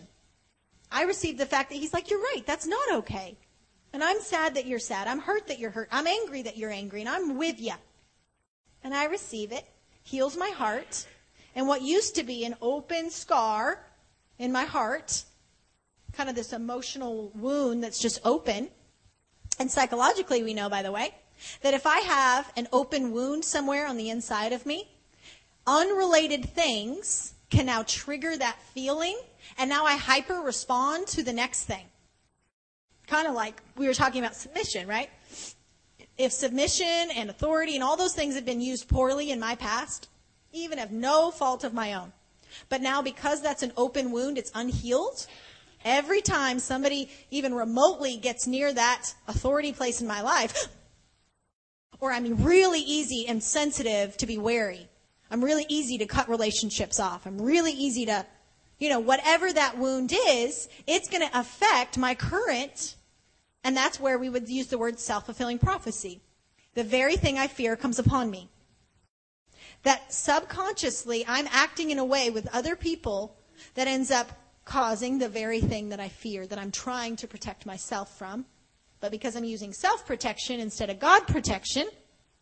I receive the fact that he's like, you're right, that's not okay. And I'm sad that you're sad. I'm hurt that you're hurt. I'm angry that you're angry, and I'm with you. And I receive it, heals my heart, and what used to be an open scar in my heart, kind of this emotional wound that's just open. And psychologically, we know, by the way, that if I have an open wound somewhere on the inside of me, unrelated things can now trigger that feeling and now I hyper respond to the next thing. Kind of like we were talking about submission, right? If submission and authority and all those things have been used poorly in my past, even of no fault of my own, but now because that's an open wound, it's unhealed, every time somebody even remotely gets near that authority place in my life, or I'm really easy and sensitive to be wary. I'm really easy to cut relationships off. I'm really easy to you know, whatever that wound is, it's going to affect my current, and that's where we would use the word self-fulfilling prophecy. The very thing I fear comes upon me. That subconsciously I'm acting in a way with other people that ends up causing the very thing that I fear, that I'm trying to protect myself from. But because I'm using self-protection instead of God protection,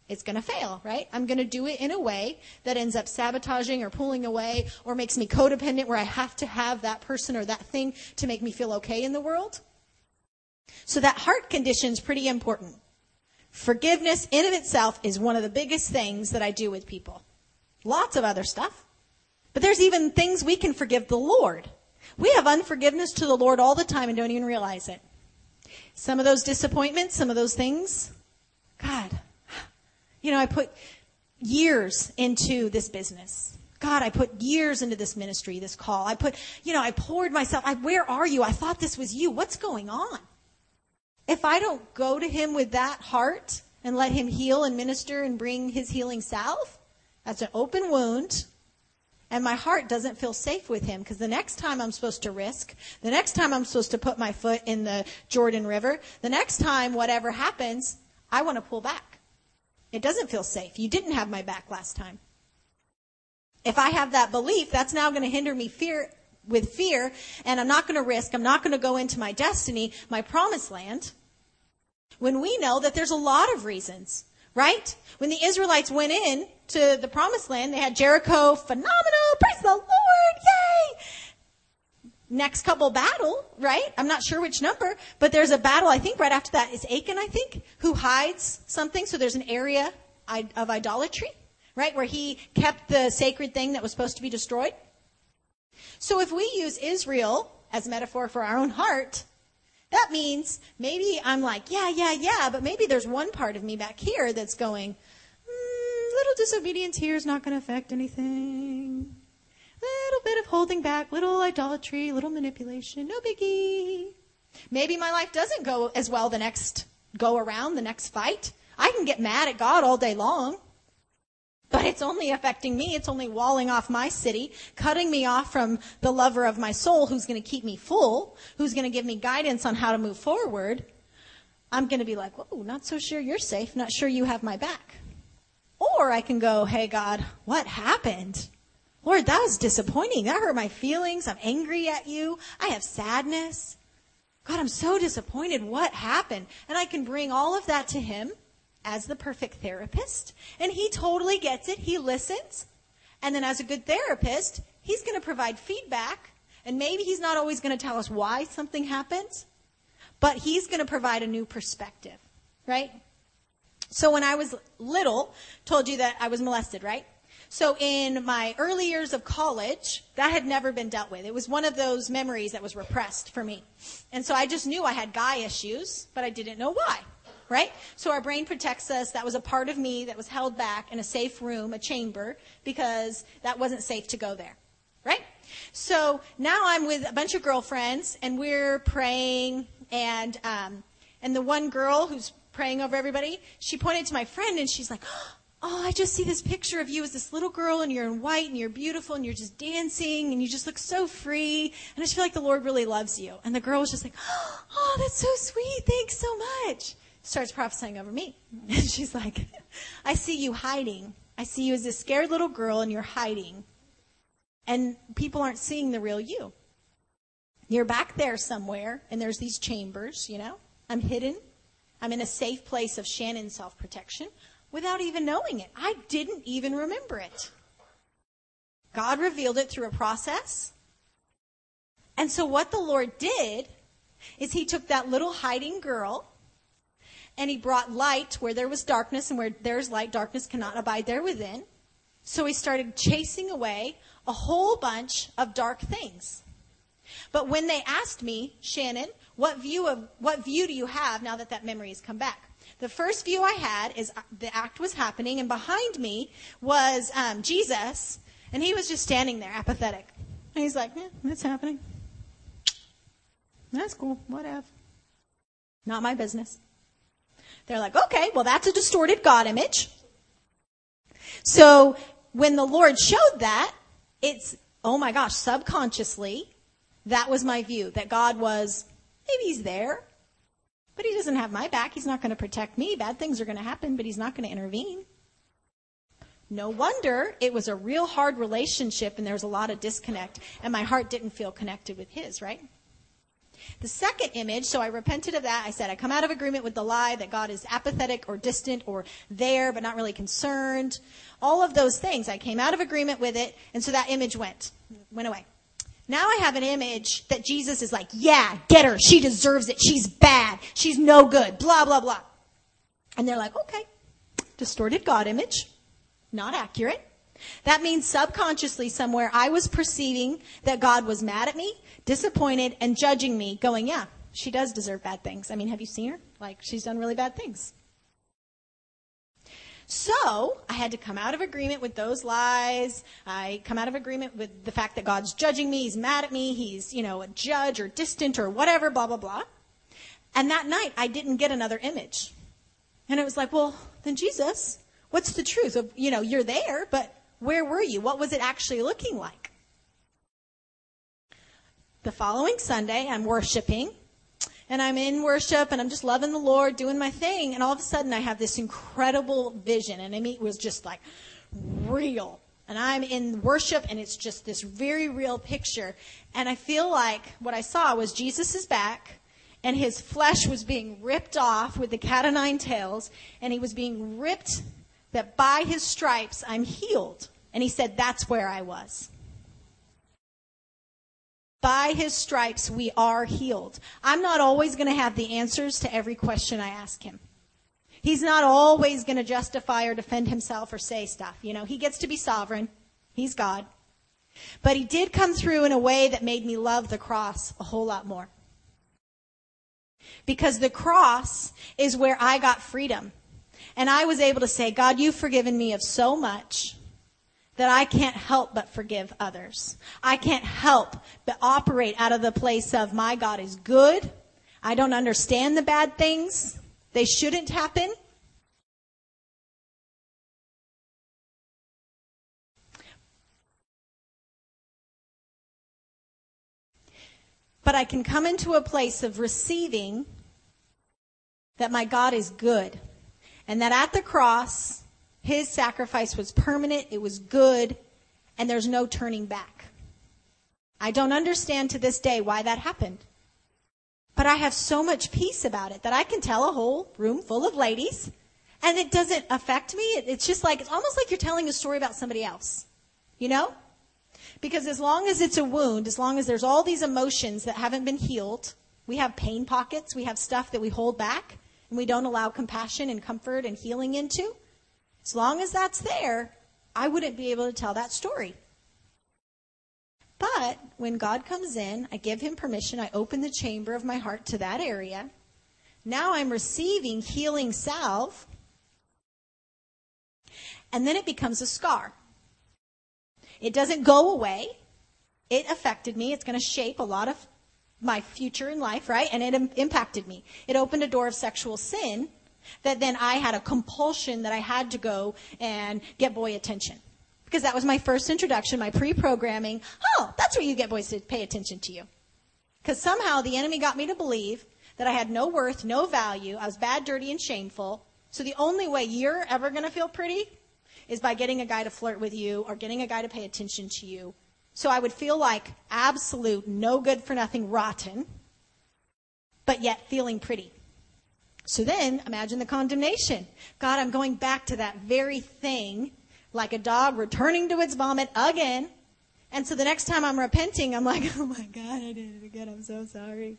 it's going to fail, right? I'm going to do it in a way that ends up sabotaging or pulling away or makes me codependent where I have to have that person or that thing to make me feel okay in the world. So that heart condition is pretty important. Forgiveness in of itself is one of the biggest things that I do with people. Lots of other stuff. But there's even things we can forgive the Lord. We have unforgiveness to the Lord all the time and don't even realize it. Some of those disappointments, some of those things, God, you know, I put years into this business. God, I put years into this ministry, this call. I put, you know, I poured myself. I, where are you? I thought this was you. What's going on? If I don't go to him with that heart and let him heal and minister and bring his healing salve, that's an open wound. And my heart doesn't feel safe with him because the next time I'm supposed to risk, the next time I'm supposed to put my foot in the Jordan River, the next time whatever happens, I want to pull back. It doesn't feel safe. You didn't have my back last time. If I have that belief, that's now going to hinder me fear with fear, and I'm not going to risk, I'm not going to go into my destiny, my promised land, when we know that there's a lot of reasons right? When the Israelites went in to the promised land, they had Jericho, phenomenal, praise the Lord, yay! Next couple battle, right? I'm not sure which number, but there's a battle, I think right after that is Achan, I think, who hides something. So there's an area of idolatry, right? Where he kept the sacred thing that was supposed to be destroyed. So if we use Israel as a metaphor for our own heart, that means maybe I'm like, yeah, yeah, yeah, but maybe there's one part of me back here that's going, mm, little disobedience here is not going to affect anything. Little bit of holding back, little idolatry, little manipulation, no biggie. Maybe my life doesn't go as well the next go around, the next fight. I can get mad at God all day long. But it's only affecting me. It's only walling off my city, cutting me off from the lover of my soul who's going to keep me full, who's going to give me guidance on how to move forward. I'm going to be like, whoa, not so sure you're safe, not sure you have my back. Or I can go, hey God, what happened? Lord, that was disappointing. That hurt my feelings. I'm angry at you. I have sadness. God, I'm so disappointed. What happened? And I can bring all of that to Him as the perfect therapist, and he totally gets it. He listens. And then as a good therapist, he's going to provide feedback, and maybe he's not always going to tell us why something happens, but he's going to provide a new perspective, right? So when I was little, told you that I was molested, right? So in my early years of college, that had never been dealt with. It was one of those memories that was repressed for me. And so I just knew I had guy issues, but I didn't know why right? So our brain protects us. That was a part of me that was held back in a safe room, a chamber, because that wasn't safe to go there, right? So now I'm with a bunch of girlfriends and we're praying and, um, and the one girl who's praying over everybody, she pointed to my friend and she's like, Oh, I just see this picture of you as this little girl and you're in white and you're beautiful and you're just dancing and you just look so free. And I just feel like the Lord really loves you. And the girl was just like, Oh, that's so sweet. Thanks so much starts prophesying over me. *laughs* And she's like, I see you hiding. I see you as a scared little girl and you're hiding. And people aren't seeing the real you. You're back there somewhere and there's these chambers, you know? I'm hidden. I'm in a safe place of Shannan self protection without even knowing it. I didn't even remember it. God revealed it through a process. And so what the Lord did is he took that little hiding girl and he brought light where there was darkness, and where there's light, darkness cannot abide there within. So he started chasing away a whole bunch of dark things. But when they asked me, Shannan, what view of what view do you have now that that memory has come back? The first view I had is uh, the act was happening, and behind me was um, Jesus, and he was just standing there, apathetic. And he's like, "Yeah, it's happening. That's cool. Whatever. Not my business." They're like, okay, well, that's a distorted God image. So when the Lord showed that, it's, oh my gosh, subconsciously, that was my view, that God was, maybe he's there, but he doesn't have my back. He's not going to protect me. Bad things are going to happen, but he's not going to intervene. No wonder it was a real hard relationship and there was a lot of disconnect, and my heart didn't feel connected with his, right? The second image, so I repented of that. I said, I come out of agreement with the lie that God is apathetic or distant or there but not really concerned. All of those things. I came out of agreement with it, and so that image went, went away. Now I have an image that Jesus is like, yeah, get her. She deserves it. She's bad. She's no good. Blah, blah, blah. And they're like, okay. Distorted God image. Not accurate. That means subconsciously somewhere I was perceiving that God was mad at me, disappointed, and judging me, going, yeah, she does deserve bad things. I mean, have you seen her? Like, she's done really bad things. So, I had to come out of agreement with those lies. I come out of agreement with the fact that God's judging me. He's mad at me. He's, you know, a judge or distant or whatever, blah, blah, blah. And that night, I didn't get another image. And it was like, well, then Jesus, what's the truth? You know, you're there, but where were you? What was it actually looking like? The following Sunday, I'm worshiping and I'm in worship and I'm just loving the Lord, doing my thing. And all of a sudden I have this incredible vision and I mean, it was just like real. And I'm in worship and it's just this very real picture. And I feel like what I saw was Jesus is back and his flesh was being ripped off with the cat o' nine tails, and he was being ripped that by his stripes I'm healed. And he said, That's where I was. By his stripes we are healed. I'm not always going to have the answers to every question I ask him. He's not always going to justify or defend himself or say stuff. You know, he gets to be sovereign. He's God. But he did come through in a way that made me love the cross a whole lot more. Because the cross is where I got freedom. And I was able to say, God, you've forgiven me of so much that I can't help but forgive others. I can't help but operate out of the place of my God is good. I don't understand the bad things. They shouldn't happen. But I can come into a place of receiving that my God is good and that at the cross, his sacrifice was permanent, it was good, and there's no turning back. I don't understand to this day why that happened. But I have so much peace about it that I can tell a whole room full of ladies and it doesn't affect me. It's just like, it's almost like you're telling a story about somebody else. You know? Because as long as it's a wound, as long as there's all these emotions that haven't been healed, we have pain pockets, we have stuff that we hold back, and we don't allow compassion and comfort and healing into. As long as that's there, I wouldn't be able to tell that story. But when God comes in, I give him permission, I open the chamber of my heart to that area. Now I'm receiving healing salve. And then it becomes a scar. It doesn't go away. It affected me. It's going to shape a lot of my future in life, right? And it Im- impacted me. It opened a door of sexual sin that then I had a compulsion that I had to go and get boy attention. Because that was my first introduction, my pre-programming. Oh, that's where you get boys to pay attention to you. Because somehow the enemy got me to believe that I had no worth, no value, I was bad, dirty, and shameful. So the only way you're ever going to feel pretty is by getting a guy to flirt with you or getting a guy to pay attention to you. So I would feel like absolute, no good for nothing, rotten, but yet feeling pretty. So then imagine the condemnation. God, I'm going back to that very thing, like a dog returning to its vomit again. And so the next time I'm repenting, I'm like, *laughs* oh my God, I did it again. I'm so sorry.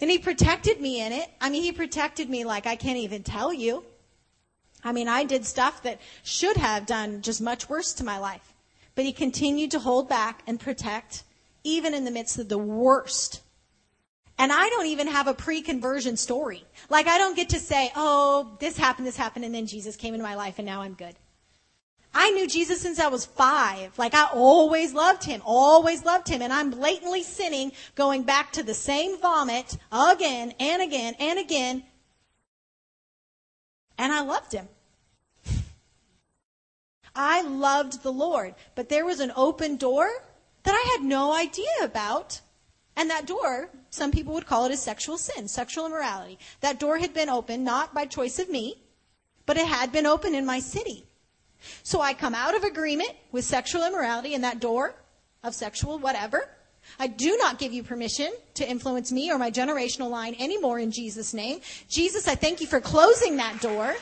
And he protected me in it. I mean, he protected me like I can't even tell you. I mean, I did stuff that should have done just much worse to my life. But he continued to hold back and protect, even in the midst of the worst and I don't even have a pre-conversion story. Like I don't get to say, oh, this happened, this happened, and then Jesus came into my life and now I'm good. I knew Jesus since I was five. Like I always loved him, always loved him, and I'm blatantly sinning, going back to the same vomit again and again and again. And I loved him. I loved the Lord, but there was an open door that I had no idea about. And that door, some people would call it a sexual sin, sexual immorality. That door had been opened not by choice of me, but it had been open in my city. So I come out of agreement with sexual immorality and that door of sexual whatever. I do not give you permission to influence me or my generational line anymore in Jesus' name. Jesus, I thank you for closing that door.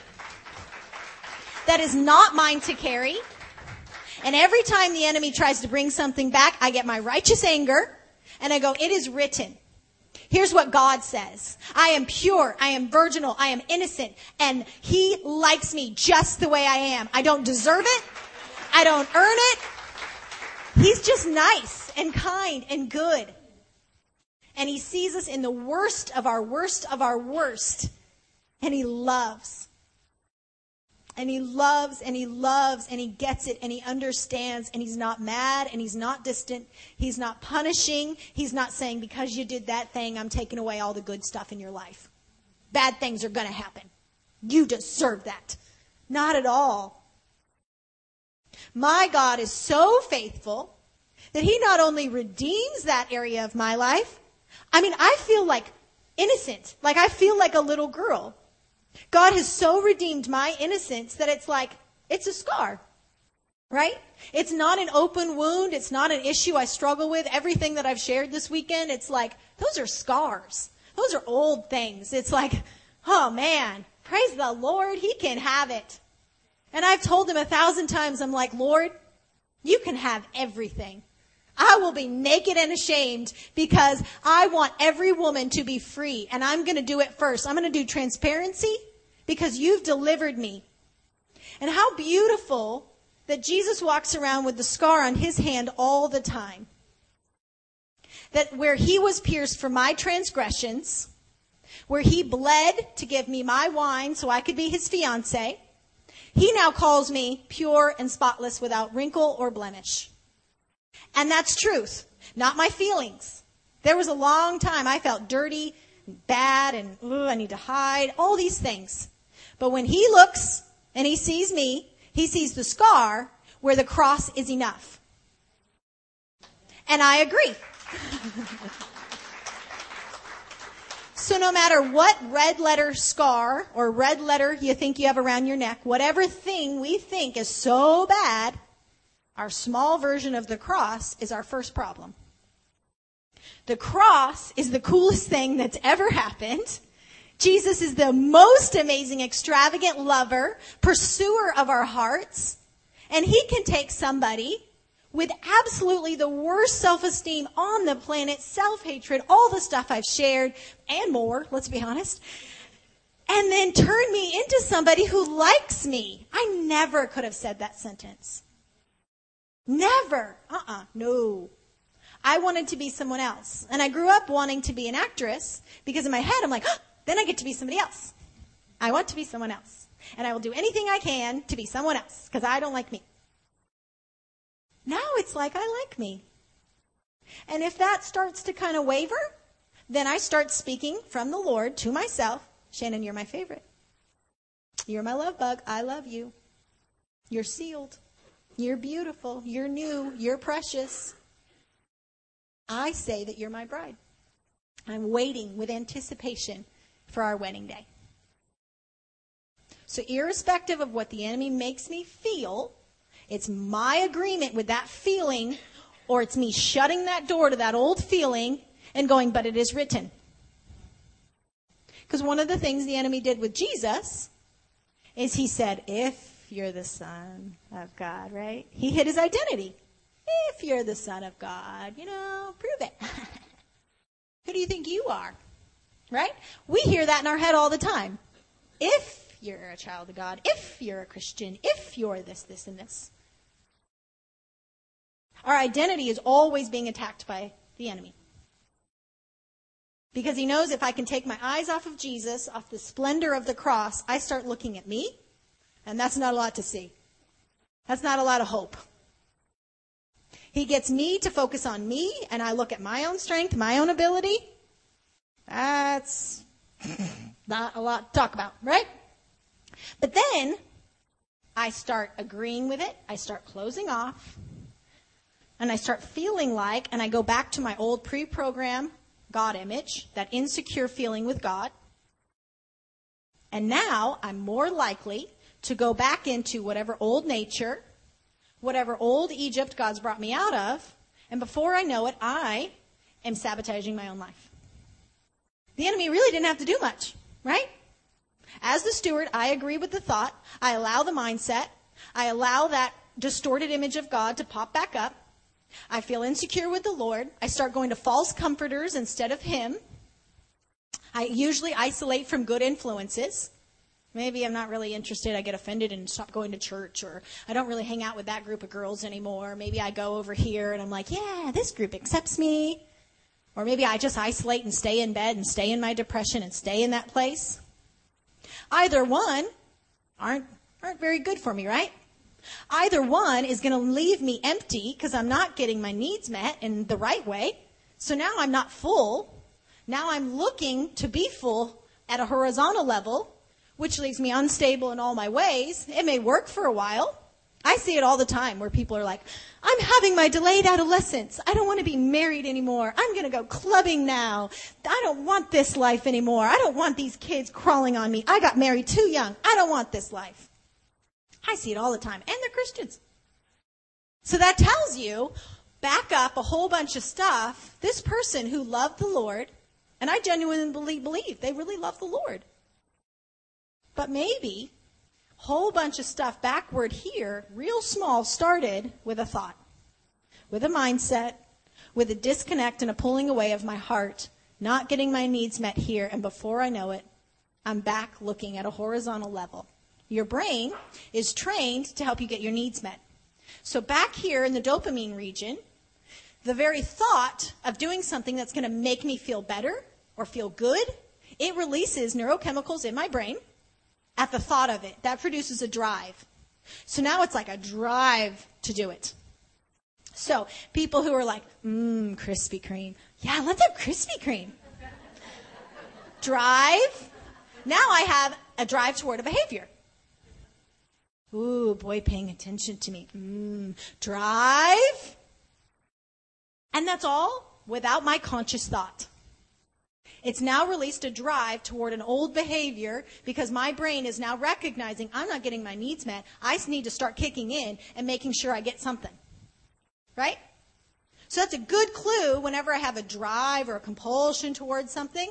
That is not mine to carry. And every time the enemy tries to bring something back, I get my righteous anger and I go, it is written. Here's what God says. I am pure. I am virginal. I am innocent. And He likes me just the way I am. I don't deserve it. I don't earn it. He's just nice and kind and good. And He sees us in the worst of our worst of our worst. And He loves and he loves and he loves and he gets it and he understands and he's not mad and he's not distant. He's not punishing. He's not saying, because you did that thing, I'm taking away all the good stuff in your life. Bad things are going to happen. You deserve that. Not at all. My God is so faithful that he not only redeems that area of my life, I mean, I feel like innocent. Like I feel like a little girl. God has so redeemed my innocence that it's like, it's a scar. Right? It's not an open wound. It's not an issue I struggle with. Everything that I've shared this weekend, it's like, those are scars. those are old things. It's like, oh man, praise the Lord, He can have it. And I've told Him a thousand times, I'm like, Lord, you can have everything. I will be naked and ashamed because I want every woman to be free and I'm going to do it first. I'm going to do transparency because you've delivered me. And how beautiful that Jesus walks around with the scar on his hand all the time. That where he was pierced for my transgressions, where he bled to give me my wine so I could be his fiance, he now calls me pure and spotless without wrinkle or blemish. And that's truth, not my feelings. There was a long time I felt dirty, bad, and ooh, I need to hide, all these things. But when he looks and he sees me, he sees the scar where the cross is enough. And I agree. *laughs* so no matter what red letter scar or red letter you think you have around your neck, whatever thing we think is so bad, our small version of the cross is our first problem. The cross is the coolest thing that's ever happened. Jesus is the most amazing, extravagant lover, pursuer of our hearts. And he can take somebody with absolutely the worst self-esteem on the planet, self-hatred, all the stuff I've shared and more, let's be honest, and then turn me into somebody who likes me. I never could have said that sentence. Never. Uh-uh. No. I wanted to be someone else. And I grew up wanting to be an actress because in my head I'm like, oh, *gasps* then I get to be somebody else. I want to be someone else. And I will do anything I can to be someone else because I don't like me. Now it's like I like me. And if that starts to kind of waver, then I start speaking from the Lord to myself. Shannan, you're my favorite. You're my love bug. I love you. You're sealed. You're beautiful. You're new. You're precious. I say that you're my bride. I'm waiting with anticipation for our wedding day. So, irrespective of what the enemy makes me feel, it's my agreement with that feeling, or it's me shutting that door to that old feeling and going, but it is written. Because one of the things the enemy did with Jesus is he said, if you're the Son of God, right? He hid his identity. If you're the Son of God, you know, prove it. *laughs* Who do you think you are? Right? We hear that in our head all the time. If you're a child of God, if you're a Christian, if you're this, this, and this. Our identity is always being attacked by the enemy. Because he knows if I can take my eyes off of Jesus, off the splendor of the cross, I start looking at me, and that's not a lot to see. That's not a lot of hope. He gets me to focus on me, and I look at my own strength, my own ability. That's *clears throat* not a lot to talk about, right? But then I start agreeing with it. I start closing off. And I start feeling like, and I go back to my old pre program God image, that insecure feeling with God. And now I'm more likely to go back into whatever old nature, whatever old Egypt God's brought me out of, and before I know it, I am sabotaging my own life. The enemy really didn't have to do much, right? As the steward, I agree with the thought. I allow the mindset. I allow that distorted image of God to pop back up. I feel insecure with the Lord. I start going to false comforters instead of Him. I usually isolate from good influences. Maybe I'm not really interested. I get offended and stop going to church, or I don't really hang out with that group of girls anymore. Maybe I go over here and I'm like, yeah, this group accepts me. Or maybe I just isolate and stay in bed and stay in my depression and stay in that place. Either one aren't, aren't very good for me, right? Either one is going to leave me empty because I'm not getting my needs met in the right way. So now I'm not full. Now I'm looking to be full at a horizontal level which leaves me unstable in all my ways. It may work for a while. I see it all the time where people are like, I'm having my delayed adolescence. I don't want to be married anymore. I'm going to go clubbing now. I don't want this life anymore. I don't want these kids crawling on me. I got married too young. I don't want this life. I see it all the time. And they're Christians. So that tells you, back up a whole bunch of stuff. This person who loved the Lord, And I genuinely believe believe they really love the Lord. But maybe whole bunch of stuff backward here, real small, started with a thought, with a mindset, with a disconnect and a pulling away of my heart, not getting my needs met here, and before I know it, I'm back looking at a horizontal level. Your brain is trained to help you get your needs met. So back here in the dopamine region, the very thought of doing something that's going to make me feel better or feel good, it releases neurochemicals in my brain at the thought of it. That produces a drive. So now it's like a drive to do it. So people who are like, mmm, Krispy Kreme. Yeah, let's have Krispy Kreme. drive. Now I have a drive toward a behavior. Ooh, boy paying attention to me. Mmm, drive. And that's all without my conscious thought. It's now released a drive toward an old behavior because my brain is now recognizing I'm not getting my needs met. I need to start kicking in and making sure I get something. Right? So that's a good clue whenever I have a drive or a compulsion towards something.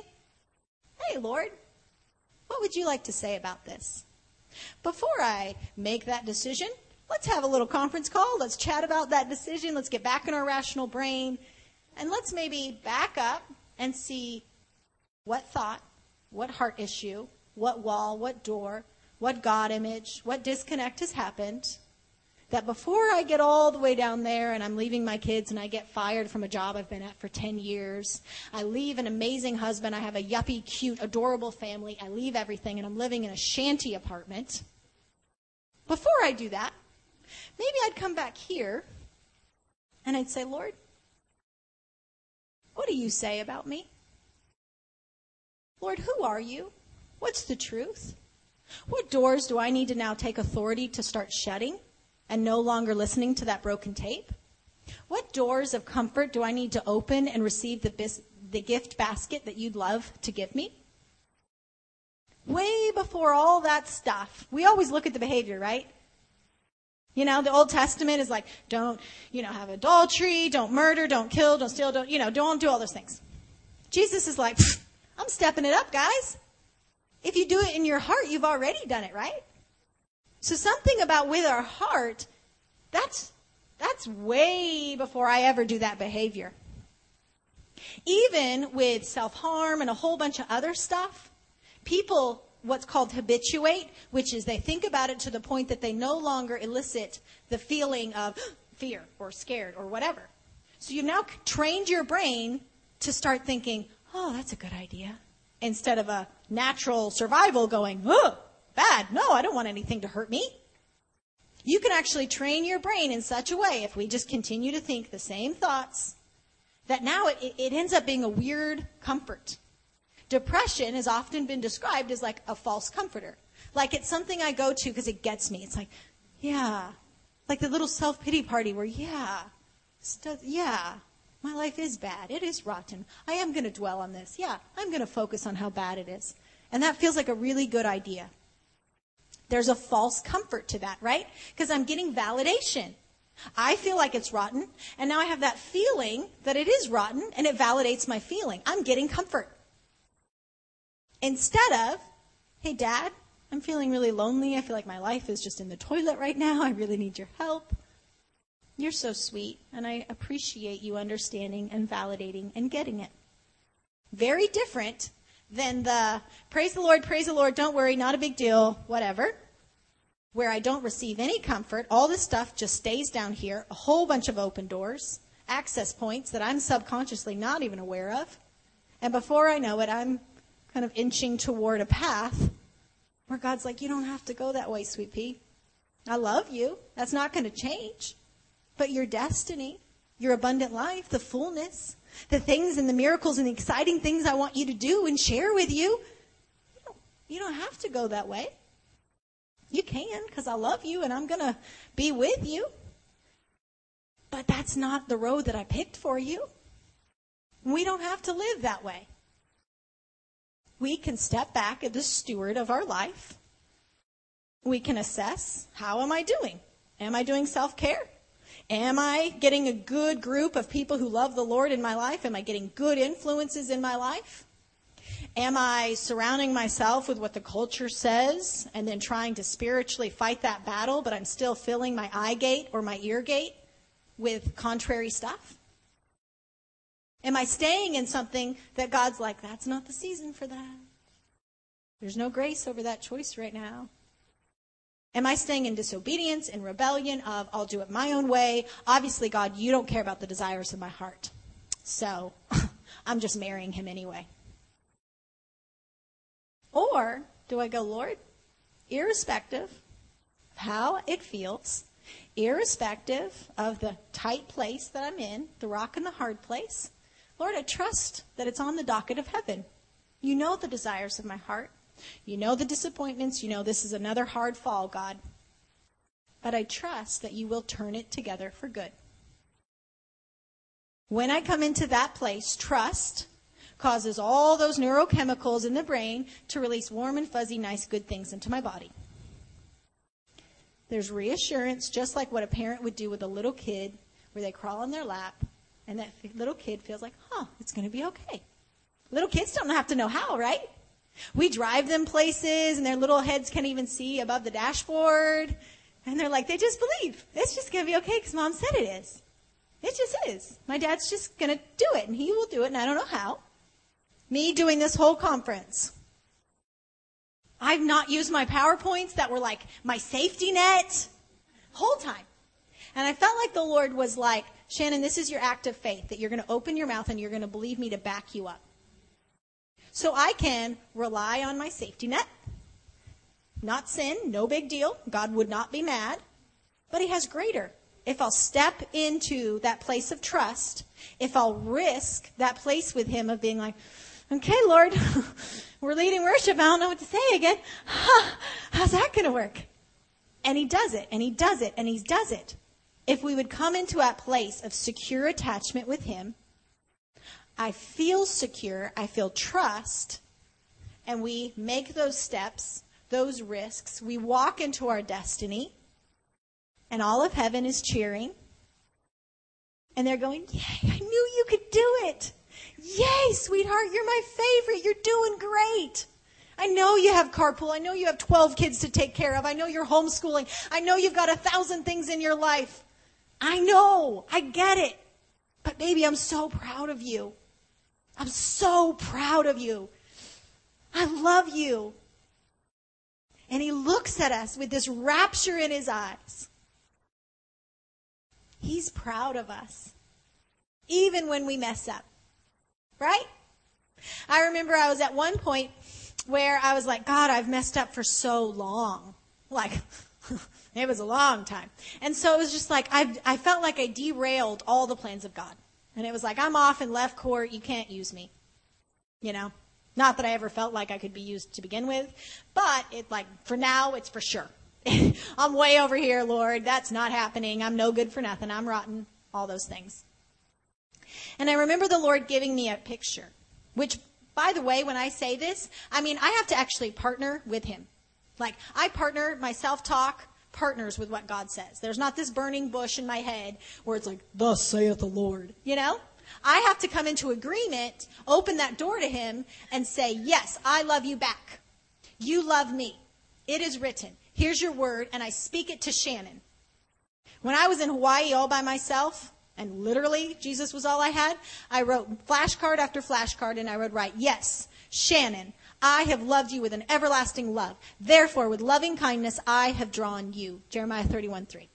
Hey, Lord, what would you like to say about this? Before I make that decision, let's have a little conference call. Let's chat about that decision. Let's get back in our rational brain. And let's maybe back up and see what thought, what heart issue, what wall, what door, what God image, what disconnect has happened. That before I get all the way down there and I'm leaving my kids and I get fired from a job I've been at for 10 years, I leave an amazing husband, I have a yuppie, cute, adorable family, I leave everything and I'm living in a shanty apartment. Before I do that, maybe I'd come back here and I'd say, Lord, what do you say about me? Lord, who are you? What's the truth? What doors do I need to now take authority to start shutting and no longer listening to that broken tape? What doors of comfort do I need to open and receive the, bis- the gift basket that you'd love to give me? Way before all that stuff, we always look at the behavior, right? You know, the Old Testament is like, don't, you know, have adultery, don't murder, don't kill, don't steal, don't, you know, don't do all those things. Jesus is like, I'm stepping it up, guys. If you do it in your heart, you've already done it, right? So something about with our heart, that's, that's way before I ever do that behavior. Even with self-harm and a whole bunch of other stuff, people what's called habituate, which is they think about it to the point that they no longer elicit the feeling of *gasps* fear or scared or whatever. So you've now trained your brain to start thinking, oh, that's a good idea. Instead of a natural survival going, oh, bad. No, I don't want anything to hurt me. You can actually train your brain in such a way, if we just continue to think the same thoughts, that now it, it ends up being a weird comfort. Depression has often been described as like a false comforter. Like it's something I go to because it gets me. It's like, yeah. Like the little self pity party where, yeah, yeah, my life is bad. It is rotten. I am going to dwell on this. Yeah, I'm going to focus on how bad it is. And that feels like a really good idea. There's a false comfort to that, right? Because I'm getting validation. I feel like it's rotten, and now I have that feeling that it is rotten, and it validates my feeling. I'm getting comfort. Instead of, hey, dad, I'm feeling really lonely. I feel like my life is just in the toilet right now. I really need your help. You're so sweet, and I appreciate you understanding and validating and getting it. Very different than the praise the Lord, praise the Lord, don't worry, not a big deal, whatever, where I don't receive any comfort. All this stuff just stays down here, a whole bunch of open doors, access points that I'm subconsciously not even aware of. And before I know it, I'm kind of inching toward a path where God's like, you don't have to go that way, sweet pea. I love you. That's not going to change. But your destiny, your abundant life, the fullness, the things and the miracles and the exciting things I want you to do and share with you, you don't, you don't have to go that way. You can because I love you and I'm going to be with you. But that's not the road that I picked for you. We don't have to live that way. We can step back as the steward of our life. We can assess how am I doing? Am I doing self care? Am I getting a good group of people who love the Lord in my life? Am I getting good influences in my life? Am I surrounding myself with what the culture says and then trying to spiritually fight that battle, but I'm still filling my eye gate or my ear gate with contrary stuff? Am I staying in something that God's like, that's not the season for that? There's no grace over that choice right now. Am I staying in disobedience and rebellion of I'll do it my own way? Obviously, God, you don't care about the desires of my heart. So *laughs* I'm just marrying him anyway. Or do I go, Lord, irrespective of how it feels, irrespective of the tight place that I'm in, the rock and the hard place, Lord, I trust that it's on the docket of heaven. You know the desires of my heart. You know the disappointments. You know this is another hard fall, God. But I trust that you will turn it together for good. When I come into that place, trust causes all those neurochemicals in the brain to release warm and fuzzy, nice, good things into my body. There's reassurance, just like what a parent would do with a little kid, where they crawl on their lap, and that little kid feels like, huh, it's going to be okay. Little kids don't have to know how, right? We drive them places and their little heads can't even see above the dashboard. And they're like, they just believe. It's just going to be okay because mom said it is. It just is. My dad's just going to do it and he will do it and I don't know how. Me doing this whole conference. I've not used my PowerPoints that were like my safety net whole time. And I felt like the Lord was like, Shannan, this is your act of faith that you're going to open your mouth and you're going to believe me to back you up. So I can rely on my safety net. Not sin, no big deal. God would not be mad. But He has greater. If I'll step into that place of trust, if I'll risk that place with Him of being like, okay, Lord, *laughs* we're leading worship. I don't know what to say again. *laughs* How's that going to work? And He does it, and He does it, and He does it. If we would come into that place of secure attachment with Him, I feel secure, I feel trust, and we make those steps, those risks. We walk into our destiny, and all of heaven is cheering. And they're going, Yay, I knew you could do it. Yay, sweetheart, you're my favorite. You're doing great. I know you have carpool. I know you have 12 kids to take care of. I know you're homeschooling. I know you've got a thousand things in your life. I know. I get it. But baby, I'm so proud of you. I'm so proud of you. I love you. And he looks at us with this rapture in his eyes. He's proud of us, even when we mess up. Right? I remember I was at one point where I was like, God, I've messed up for so long. Like, *laughs* it was a long time. And so it was just like, I, I felt like I derailed all the plans of God. And it was like, I'm off in left court. You can't use me. You know? Not that I ever felt like I could be used to begin with, but it like, for now, it's for sure. *laughs* I'm way over here, Lord. That's not happening. I'm no good for nothing. I'm rotten. All those things. And I remember the Lord giving me a picture, which, by the way, when I say this, I mean, I have to actually partner with Him. Like, I partner, my self talk partners with what God says. There's not this burning bush in my head where it's like, thus saith the Lord. You know? I have to come into agreement, open that door to him, and say, Yes, I love you back. You love me. It is written. Here's your word, and I speak it to Shannan. When I was in Hawaii all by myself, and literally Jesus was all I had, I wrote flashcard after flashcard, and I would write, Yes, Shannan, I have loved you with an everlasting love. Therefore, with loving kindness, I have drawn you. Jeremiah 31 3.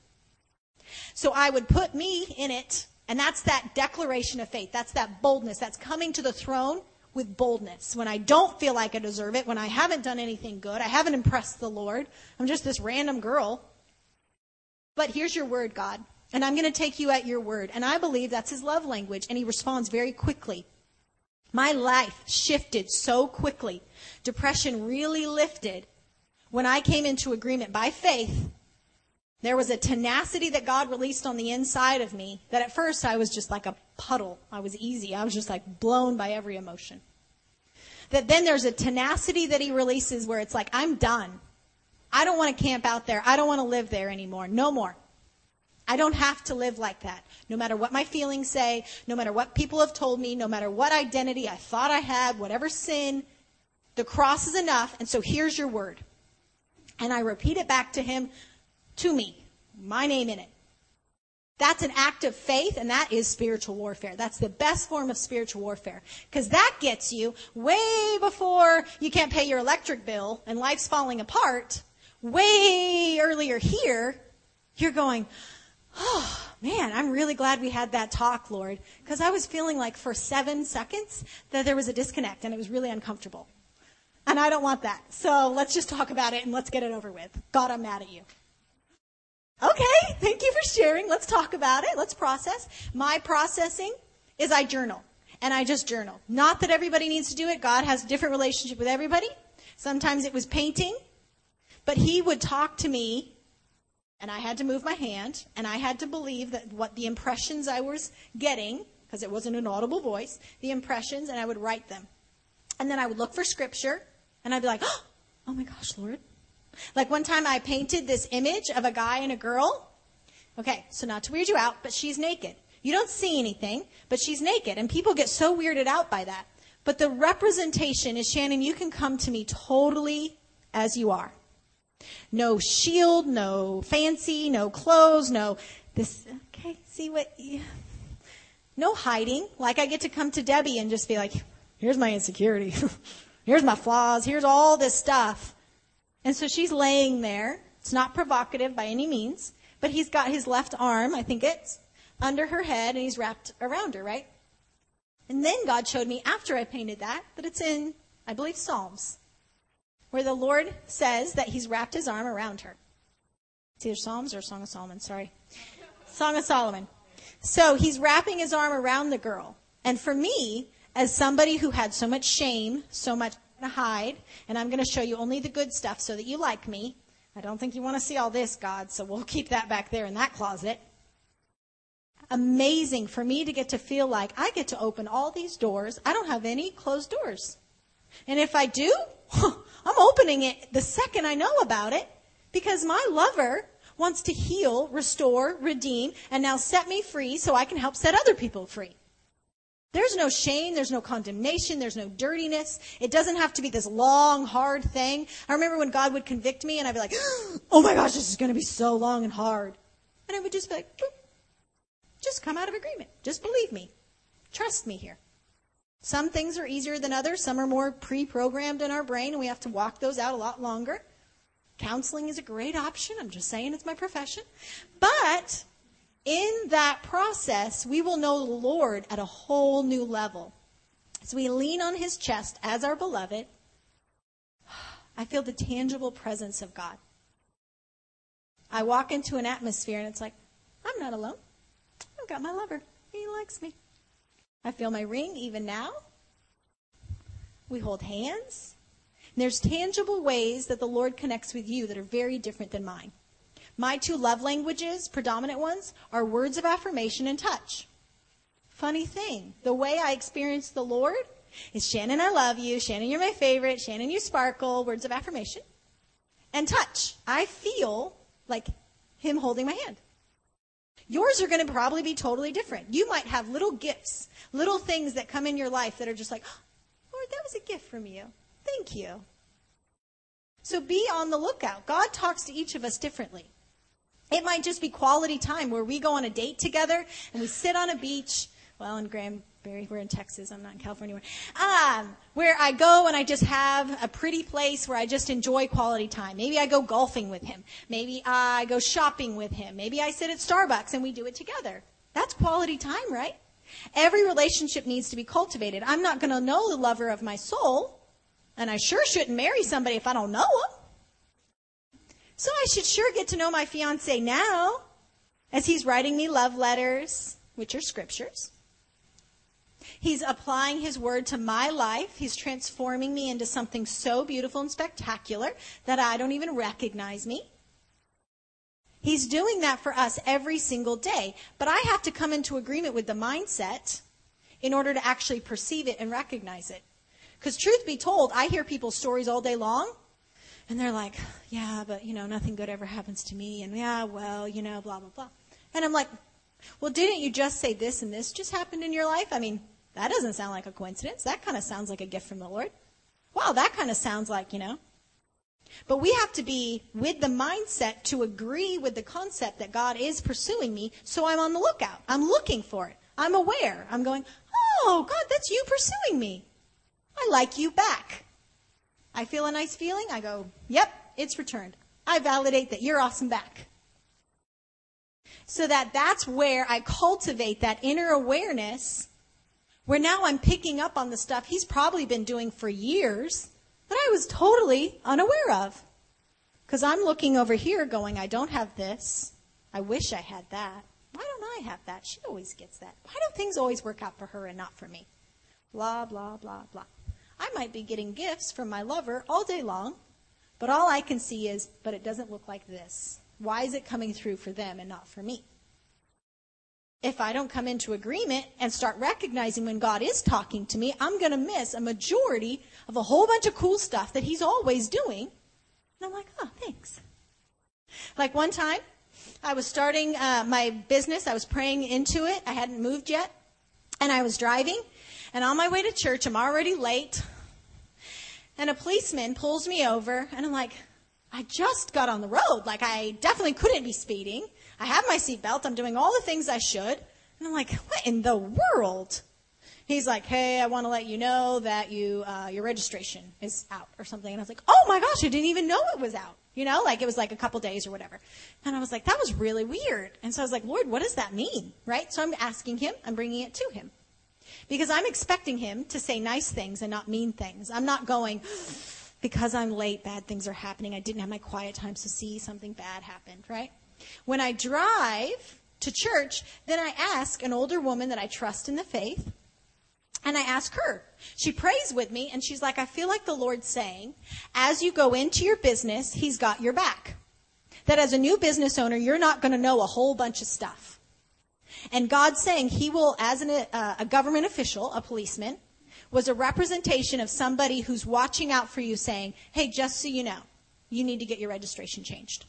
So I would put me in it and that's that declaration of faith. That's that boldness. That's coming to the throne with boldness. When I don't feel like I deserve it, when I haven't done anything good, I haven't impressed the Lord, I'm just this random girl. But here's your word, God. And I'm going to take you at your word. And I believe that's his love language. And he responds very quickly. My life shifted so quickly. Depression really lifted when I came into agreement by faith there was a tenacity that God released on the inside of me that at first I was just like a puddle. I was easy. I was just like blown by every emotion. That then there's a tenacity that He releases where it's like, I'm done. I don't want to camp out there. I don't want to live there anymore. No more. I don't have to live like that. No matter what my feelings say, no matter what people have told me, no matter what identity I thought I had, whatever sin, The cross is enough, and so here's your word. And I repeat it back to him, to me, my name in it. That's an act of faith, and that is spiritual warfare. That's the best form of spiritual warfare. Because that gets you way before you can't pay your electric bill and life's falling apart. Way earlier here, you're going, oh man, I'm really glad we had that talk, Lord. Because I was feeling like for seven seconds that there was a disconnect and it was really uncomfortable. And I don't want that. So let's just talk about it and let's get it over with. God, I'm mad at you. Okay, thank you for sharing. Let's talk about it. Let's process. My processing is I journal. And I just journal. Not that everybody needs to do it. God has a different relationship with everybody. Sometimes it was painting. But he would talk to me and I had to move my hand and I had to believe that what the impressions I was getting, because it wasn't an audible voice, the impressions, and I would write them. And then I would look for scripture and I'd be like, *gasps* oh my gosh, Lord, like one time I painted this image of a guy and a girl. Okay, so not to weird you out, but she's naked. You don't see anything, but she's naked. And people get so weirded out by that. But the representation is, Shannan, you can come to me totally as you are. No shield, no fancy, no clothes, no this. Okay, see what? You, no hiding. Like I get to come to Debbie and just be like, here's my insecurity. *laughs* here's my flaws. Here's all this stuff. And so she's laying there. It's not provocative by any means, but he's got his left arm, I think it's, under her head and he's wrapped around her, right? And then God showed me after I painted that, that it's in, I believe, Psalms, where the Lord says that he's wrapped his arm around her. It's either Psalms or Song of Solomon, sorry. Song of Solomon. So he's wrapping his arm around the girl. And for me, as somebody who had so much shame, so much to hide, and I'm going to show you only the good stuff so that you like me. I don't think you want to see all this, God, so we'll *laughs* keep that back there in that closet. Amazing for me to get to feel like I get to open all these doors. I don't have any closed doors. And if I do, *laughs* I'm opening it the second I know about it because my lover wants to heal, restore, redeem, and now set me free so I can help set other people free. There's no shame, there's no condemnation, there's no dirtiness. It doesn't have to be this long, hard thing. I remember when God would convict me and I'd be like, *gasps* oh my gosh, this is going to be so long and hard. And I would just be like, just come out of agreement. Just believe me. Trust me here. Some things are easier than others. Some are more pre-programmed in our brain and we have to walk those out a lot longer. Counseling is a great option. I'm just saying it's my profession. But in that process, we will know the Lord at a whole new level. As we lean on his chest as our beloved, I feel the tangible presence of God. I walk into an atmosphere and it's like, I'm not alone. I've got my lover. He likes me. I feel my ring even now. We hold hands. And there's tangible ways that the Lord connects with you that are very different than mine. My two love languages, predominant ones, are words of affirmation and touch. Funny thing, the way I experience the Lord is Shannan, I love you. Shannan, you're my favorite. Shannan, you sparkle. Words of affirmation. And touch. I feel like him holding my hand. Yours are going to probably be totally different. You might have little gifts, little things that come in your life that are just like, oh, Lord, that was a gift from you. Thank you. So be on the lookout. God talks to each of us differently. It might just be quality time where we go on a date together and we sit on a beach. Well, in Granbury, we're in Texas. I'm not in California. Um, where I go and I just have a pretty place where I just enjoy quality time. Maybe I go golfing with him. Maybe I go shopping with him. Maybe I sit at Starbucks and we do it together. That's quality time, right? Every relationship needs to be cultivated. I'm not going to know the lover of my soul, and I sure shouldn't marry somebody if I don't know him. So I should sure get to know my fiance now as he's writing me love letters, which are scriptures. He's applying his word to my life. He's transforming me into something so beautiful and spectacular that I don't even recognize me. He's doing that for us every single day. But I have to come into agreement with the mindset in order to actually perceive it and recognize it. Because truth be told, I hear people's stories all day long and they're like, yeah, but you know, nothing good ever happens to me. And yeah, well, you know, blah, blah, blah. And I'm like, well, didn't you just say this and this just happened in your life? I mean, that doesn't sound like a coincidence. That kind of sounds like a gift from the Lord. wow, that kind of sounds like, you know. But we have to be with the mindset to agree with the concept that God is pursuing me, so I'm on the lookout. I'm looking for it. I'm aware. I'm going, oh, God, that's you pursuing me. I like you back. I feel a nice feeling. I go, yep, it's returned. I validate that you're awesome back. So that that's where I cultivate that inner awareness where now I'm picking up on the stuff he's probably been doing for years that I was totally unaware of. Because I'm looking over here going, I don't have this. I wish I had that. Why don't I have that? She always gets that. Why don't things always work out for her and not for me? Blah, blah, blah, blah. I might be getting gifts from my lover all day long, but all I can see is, but it doesn't look like this. Why is it coming through for them and not for me? If I don't come into agreement and start recognizing when God is talking to me, I'm going to miss a majority of a whole bunch of cool stuff that He's always doing. And I'm like, oh, thanks. Like one time, I was starting uh, my business. I was praying into it. I hadn't moved yet. And I was driving. And on my way to church, I'm already late. And a policeman pulls me over. And I'm like, I just got on the road. Like, I definitely couldn't be speeding. I have my seatbelt. I'm doing all the things I should. And I'm like, what in the world? He's like, hey, I want to let you know that you, uh, your registration is out or something. And I was like, oh my gosh, I didn't even know it was out. You know, like it was like a couple days or whatever. And I was like, that was really weird. And so I was like, Lord, what does that mean? Right? So I'm asking him, I'm bringing it to him. Because I'm expecting him to say nice things and not mean things. I'm not going, because I'm late, bad things are happening. I didn't have my quiet time, so see, something bad happened, right? When I drive to church, then I ask an older woman that I trust in the faith, and I ask her. She prays with me, and she's like, I feel like the Lord's saying, as you go into your business, He's got your back. That as a new business owner, you're not going to know a whole bunch of stuff. And God's saying He will, as an, uh, a government official, a policeman, was a representation of somebody who's watching out for you saying, hey, just so you know, you need to get your registration changed.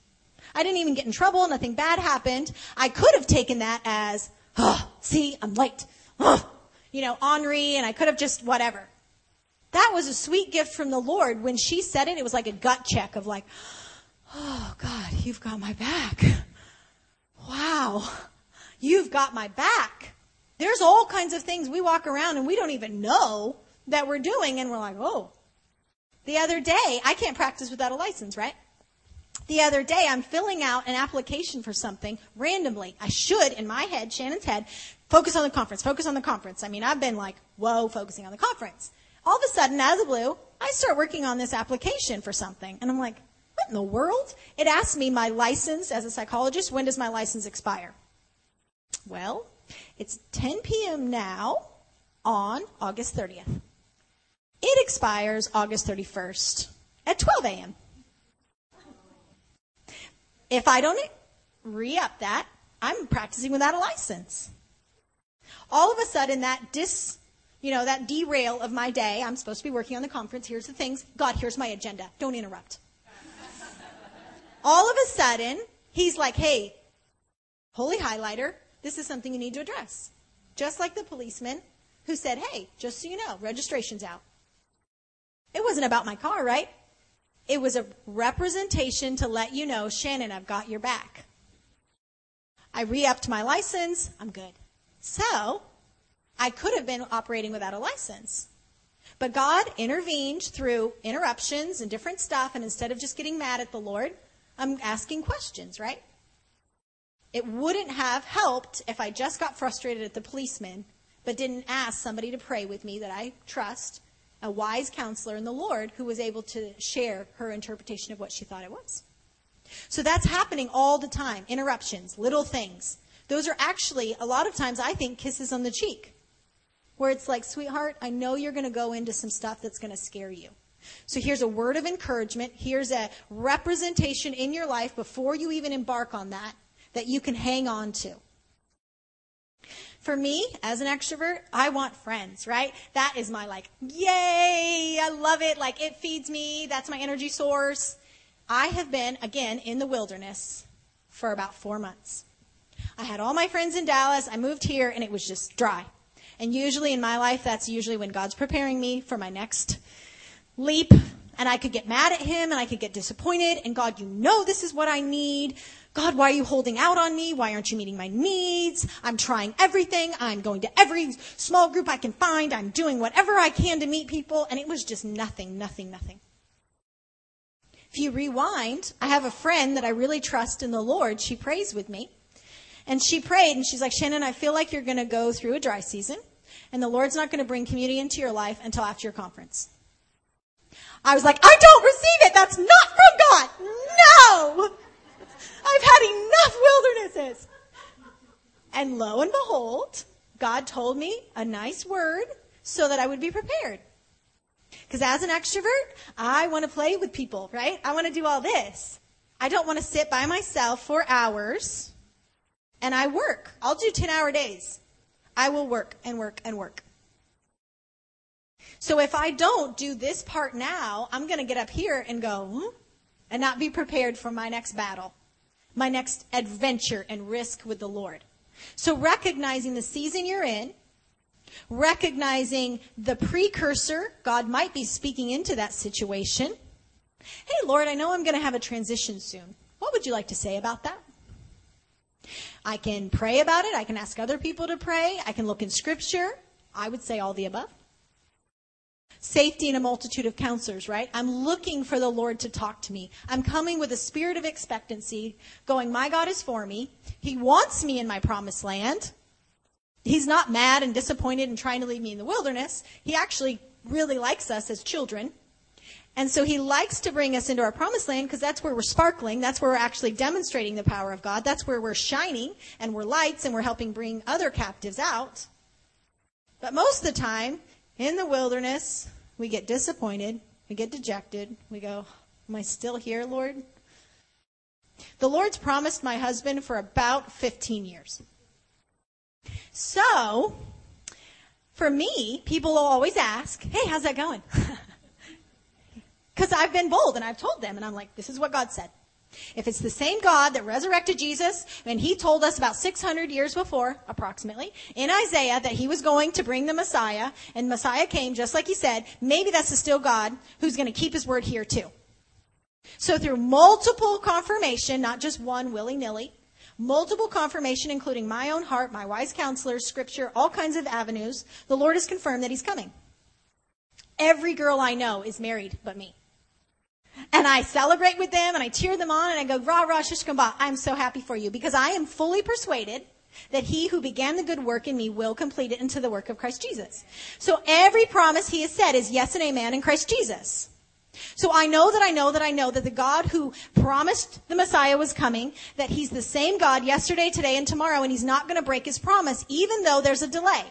I didn't even get in trouble. Nothing bad happened. I could have taken that as, oh, see, I'm late. Oh, you know, Henri, and I could have just whatever. That was a sweet gift from the Lord. When she said it, it was like a gut check of like, oh God, you've got my back. Wow. You've got my back. There's all kinds of things we walk around and we don't even know that we're doing and we're like, oh. The other day, I can't practice without a license, right? The other day, I'm filling out an application for something randomly. I should, in my head, Shannan's head, focus on the conference, focus on the conference. I mean, I've been like, whoa, focusing on the conference. All of a sudden, out of the blue, I start working on this application for something. And I'm like, what in the world? It asks me my license as a psychologist, when does my license expire? Well, it's 10 p.m. now on August 30th. It expires August 31st at 12 a.m. If I don't re up that, I'm practicing without a license. All of a sudden, that dis, you know, that derail of my day, I'm supposed to be working on the conference. Here's the things. God, here's my agenda. Don't interrupt. All of a sudden, he's like, hey, holy highlighter, this is something you need to address. Just like the policeman who said, hey, just so you know, registration's out. It wasn't about my car, right? It was a representation to let you know, Shannan, I've got your back. I re-upped my license. I'm good. So, I could have been operating without a license. But God intervened through interruptions and different stuff, and instead of just getting mad at the Lord, I'm asking questions, right? It wouldn't have helped if I just got frustrated at the policeman, but didn't ask somebody to pray with me that I trust a wise counselor in the Lord who was able to share her interpretation of what she thought it was. So that's happening all the time. Interruptions, little things. Those are actually, a lot of times, I think, kisses on the cheek. Where it's like, sweetheart, I know you're going to go into some stuff that's going to scare you. So here's a word of encouragement. Here's a representation in your life before you even embark on that that you can hang on to. For me, as an extrovert, I want friends, right? That is my like, yay, I love it. Like it feeds me. That's my energy source. I have been, again, in the wilderness for about four months. I had all my friends in Dallas. I moved here and it was just dry. And usually in my life, that's usually when God's preparing me for my next leap and I could get mad at him and I could get disappointed and God, you know this is what I need. God, why are you holding out on me? Why aren't you meeting my needs? I'm trying everything. I'm going to every small group I can find. I'm doing whatever I can to meet people. And it was just nothing, nothing, nothing. If you rewind, I have a friend that I really trust in the Lord. She prays with me. And she prayed and she's like, Shannan, I feel like you're going to go through a dry season and the Lord's not going to bring community into your life until after your conference. I was like, I don't receive it. That's not from God. No! I've had enough wildernesses. And lo and behold, God told me a nice word so that I would be prepared. Because as an extrovert, I want to play with people, right? I want to do all this. I don't want to sit by myself for hours and I work. I'll do 10 hour days. I will work and work and work. So if I don't do this part now, I'm going to get up here and go, hmm? and not be prepared for my next battle, my next adventure and risk with the Lord. So recognizing the season you're in, recognizing the precursor, God might be speaking into that situation. Hey, Lord, I know I'm going to have a transition soon. What would you like to say about that? I can pray about it. I can ask other people to pray. I can look in scripture. I would say all the above safety in a multitude of counselors, right? I'm looking for the Lord to talk to me. I'm coming with a spirit of expectancy, going, my God is for me. He wants me in my promised land. He's not mad and disappointed and trying to leave me in the wilderness. He actually really likes us as children. And so he likes to bring us into our promised land because that's where we're sparkling. That's where we're actually demonstrating the power of God. That's where we're shining and we're lights and we're helping bring other captives out. But most of the time, in the wilderness, we get disappointed, we get dejected, we go, Am I still here, Lord? The Lord's promised my husband for about 15 years. So, for me, people will always ask, Hey, how's that going? *laughs* Because I've been bold and I've told them, and I'm like, This is what God said. If it's the same God that resurrected Jesus, and he told us about 600 years before, approximately, in Isaiah that he was going to bring the Messiah, and Messiah came just like he said, maybe that's the still God who's going to keep his word here too. So through multiple confirmation, not just one willy-nilly, multiple confirmation, including my own heart, my wise counselors, scripture, all kinds of avenues, the Lord has confirmed that he's coming. Every girl I know is married but me. And I celebrate with them and I cheer them on and I go, rah, rah, shishkamba. I'm so happy for you because I am fully persuaded that he who began the good work in me will complete it into the work of Christ Jesus. So every promise he has said is yes and amen in Christ Jesus. So I know that I know that I know that the God who promised the Messiah was coming, that he's the same God yesterday, today, and tomorrow, and he's not going to break his promise, even though there's a delay.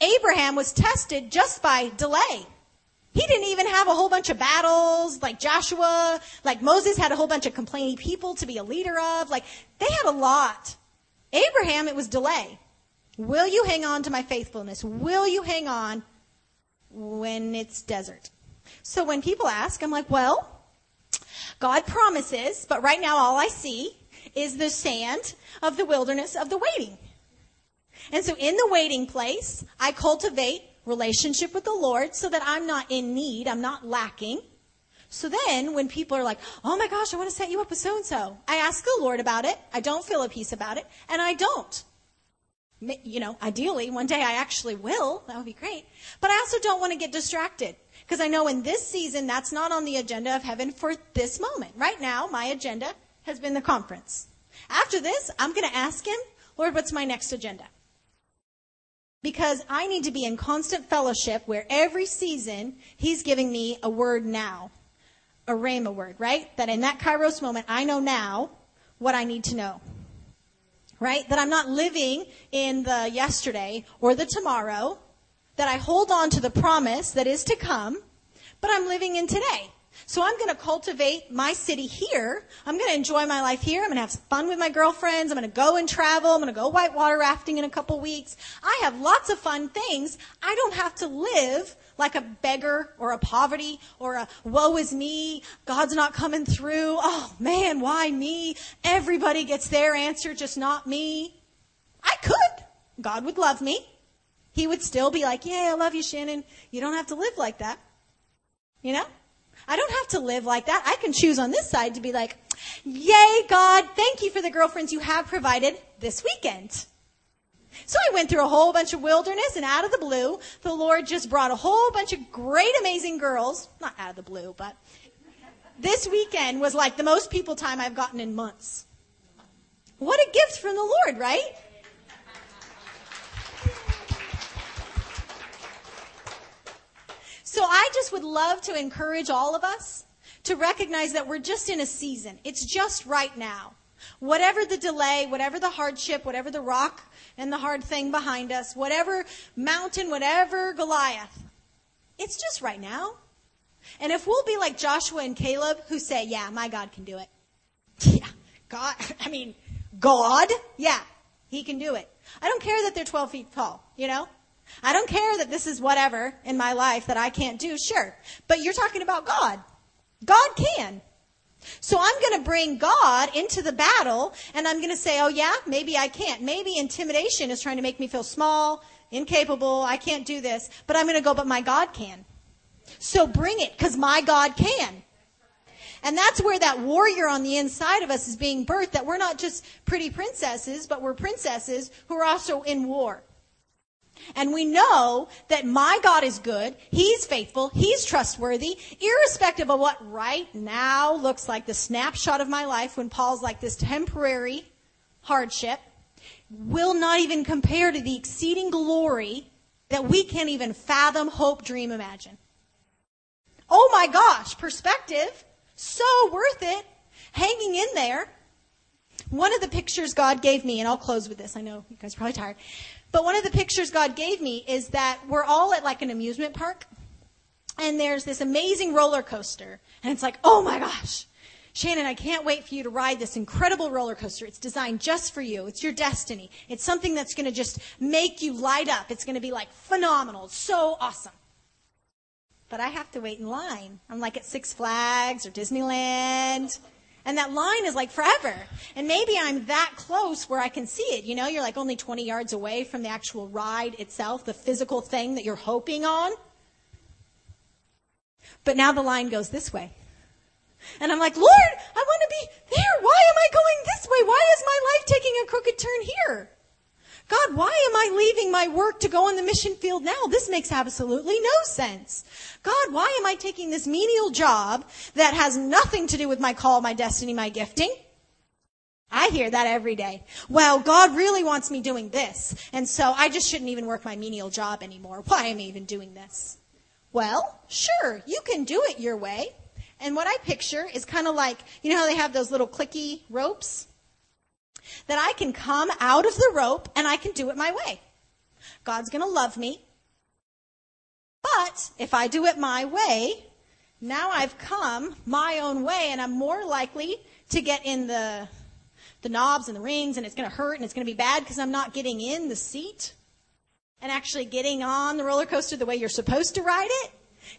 Abraham was tested just by delay. He didn't even have a whole bunch of battles like Joshua, like Moses had a whole bunch of complaining people to be a leader of. Like they had a lot. Abraham, it was delay. Will you hang on to my faithfulness? Will you hang on when it's desert? So when people ask, I'm like, well, God promises, but right now all I see is the sand of the wilderness of the waiting. And so in the waiting place, I cultivate relationship with the Lord so that I'm not in need, I'm not lacking. So then when people are like, oh my gosh, I want to set you up with so and so, I ask the Lord about it. I don't feel a peace about it, and I don't. You know, ideally, one day I actually will. That would be great. But I also don't want to get distracted. Because I know in this season, that's not on the agenda of heaven for this moment. Right now, my agenda has been the conference. After this, I'm going to ask him, Lord, what's my next agenda? Because I need to be in constant fellowship where every season He's giving me a word now, a rhema word, right? That in that kairos moment, I know now what I need to know. Right? That I'm not living in the yesterday or the tomorrow, that I hold on to the promise that is to come, but I'm living in today. So I'm going to cultivate my city here. I'm going to enjoy my life here. I'm going to have fun with my girlfriends. I'm going to go and travel. I'm going to go whitewater rafting in a couple weeks. I have lots of fun things. I don't have to live like a beggar or a poverty or a woe is me. God's not coming through. Oh man, why me? Everybody gets their answer, just not me. I could. God would love me. He would still be like, yeah, I love you, Shannan. You don't have to live like that. You know? I don't have to live like that. I can choose on this side to be like, Yay, God, thank you for the girlfriends you have provided this weekend. So I went through a whole bunch of wilderness and out of the blue, the Lord just brought a whole bunch of great, amazing girls. Not out of the blue, but this weekend was like the most people time I've gotten in months. What a gift from the Lord, right? So I just would love to encourage all of us to recognize that we're just in a season. It's just right now. Whatever the delay, whatever the hardship, whatever the rock and the hard thing behind us, whatever mountain, whatever Goliath, it's just right now. And if we'll be like Joshua and Caleb who say, yeah, my God can do it. *laughs* Yeah, God, I mean, God, yeah, he can do it. I don't care that they're 12 feet tall, you know? I don't care that this is whatever in my life that I can't do, sure. But you're talking about God. God can. So I'm going to bring God into the battle and I'm going to say, oh yeah, maybe I can't. Maybe intimidation is trying to make me feel small, incapable, I can't do this. But I'm going to go, but my God can. So bring it, because my God can. And that's where that warrior on the inside of us is being birthed, that we're not just pretty princesses, but we're princesses who are also in war. And we know that my God is good. He's faithful. He's trustworthy, irrespective of what right now looks like the snapshot of my life when Paul's like this temporary hardship will not even compare to the exceeding glory that we can't even fathom, hope, dream, imagine. Oh my gosh, perspective. So worth it. Hanging in there. One of the pictures God gave me, and I'll close with this. I know you guys are probably tired. But one of the pictures God gave me is that we're all at like an amusement park and there's this amazing roller coaster and it's like, oh my gosh, Shannan, I can't wait for you to ride this incredible roller coaster. It's designed just for you. It's your destiny. It's something that's going to just make you light up. It's going to be like phenomenal. so awesome. But I have to wait in line. I'm like at Six Flags or Disneyland. And that line is like forever. And maybe I'm that close where I can see it. You know, you're like only 20 yards away from the actual ride itself, the physical thing that you're hoping on. But now the line goes this way. And I'm like, Lord, I want to be there. Why am I going this way? Why is my life taking a crooked turn here? God, why am I leaving my work to go on the mission field now? This makes absolutely no sense. God, why am I taking this menial job that has nothing to do with my call, my destiny, my gifting? I hear that every day. Well, God really wants me doing this, and so I just shouldn't even work my menial job anymore. Why am I even doing this? Well, sure, you can do it your way. And what I picture is kind of like, you know how they have those little clicky ropes? That I can come out of the rope and I can do it my way. God's going to love me. But if I do it my way, now I've come my own way and I'm more likely to get in the, the knobs and the rings and it's going to hurt and it's going to be bad because I'm not getting in the seat and actually getting on the roller coaster the way you're supposed to ride it.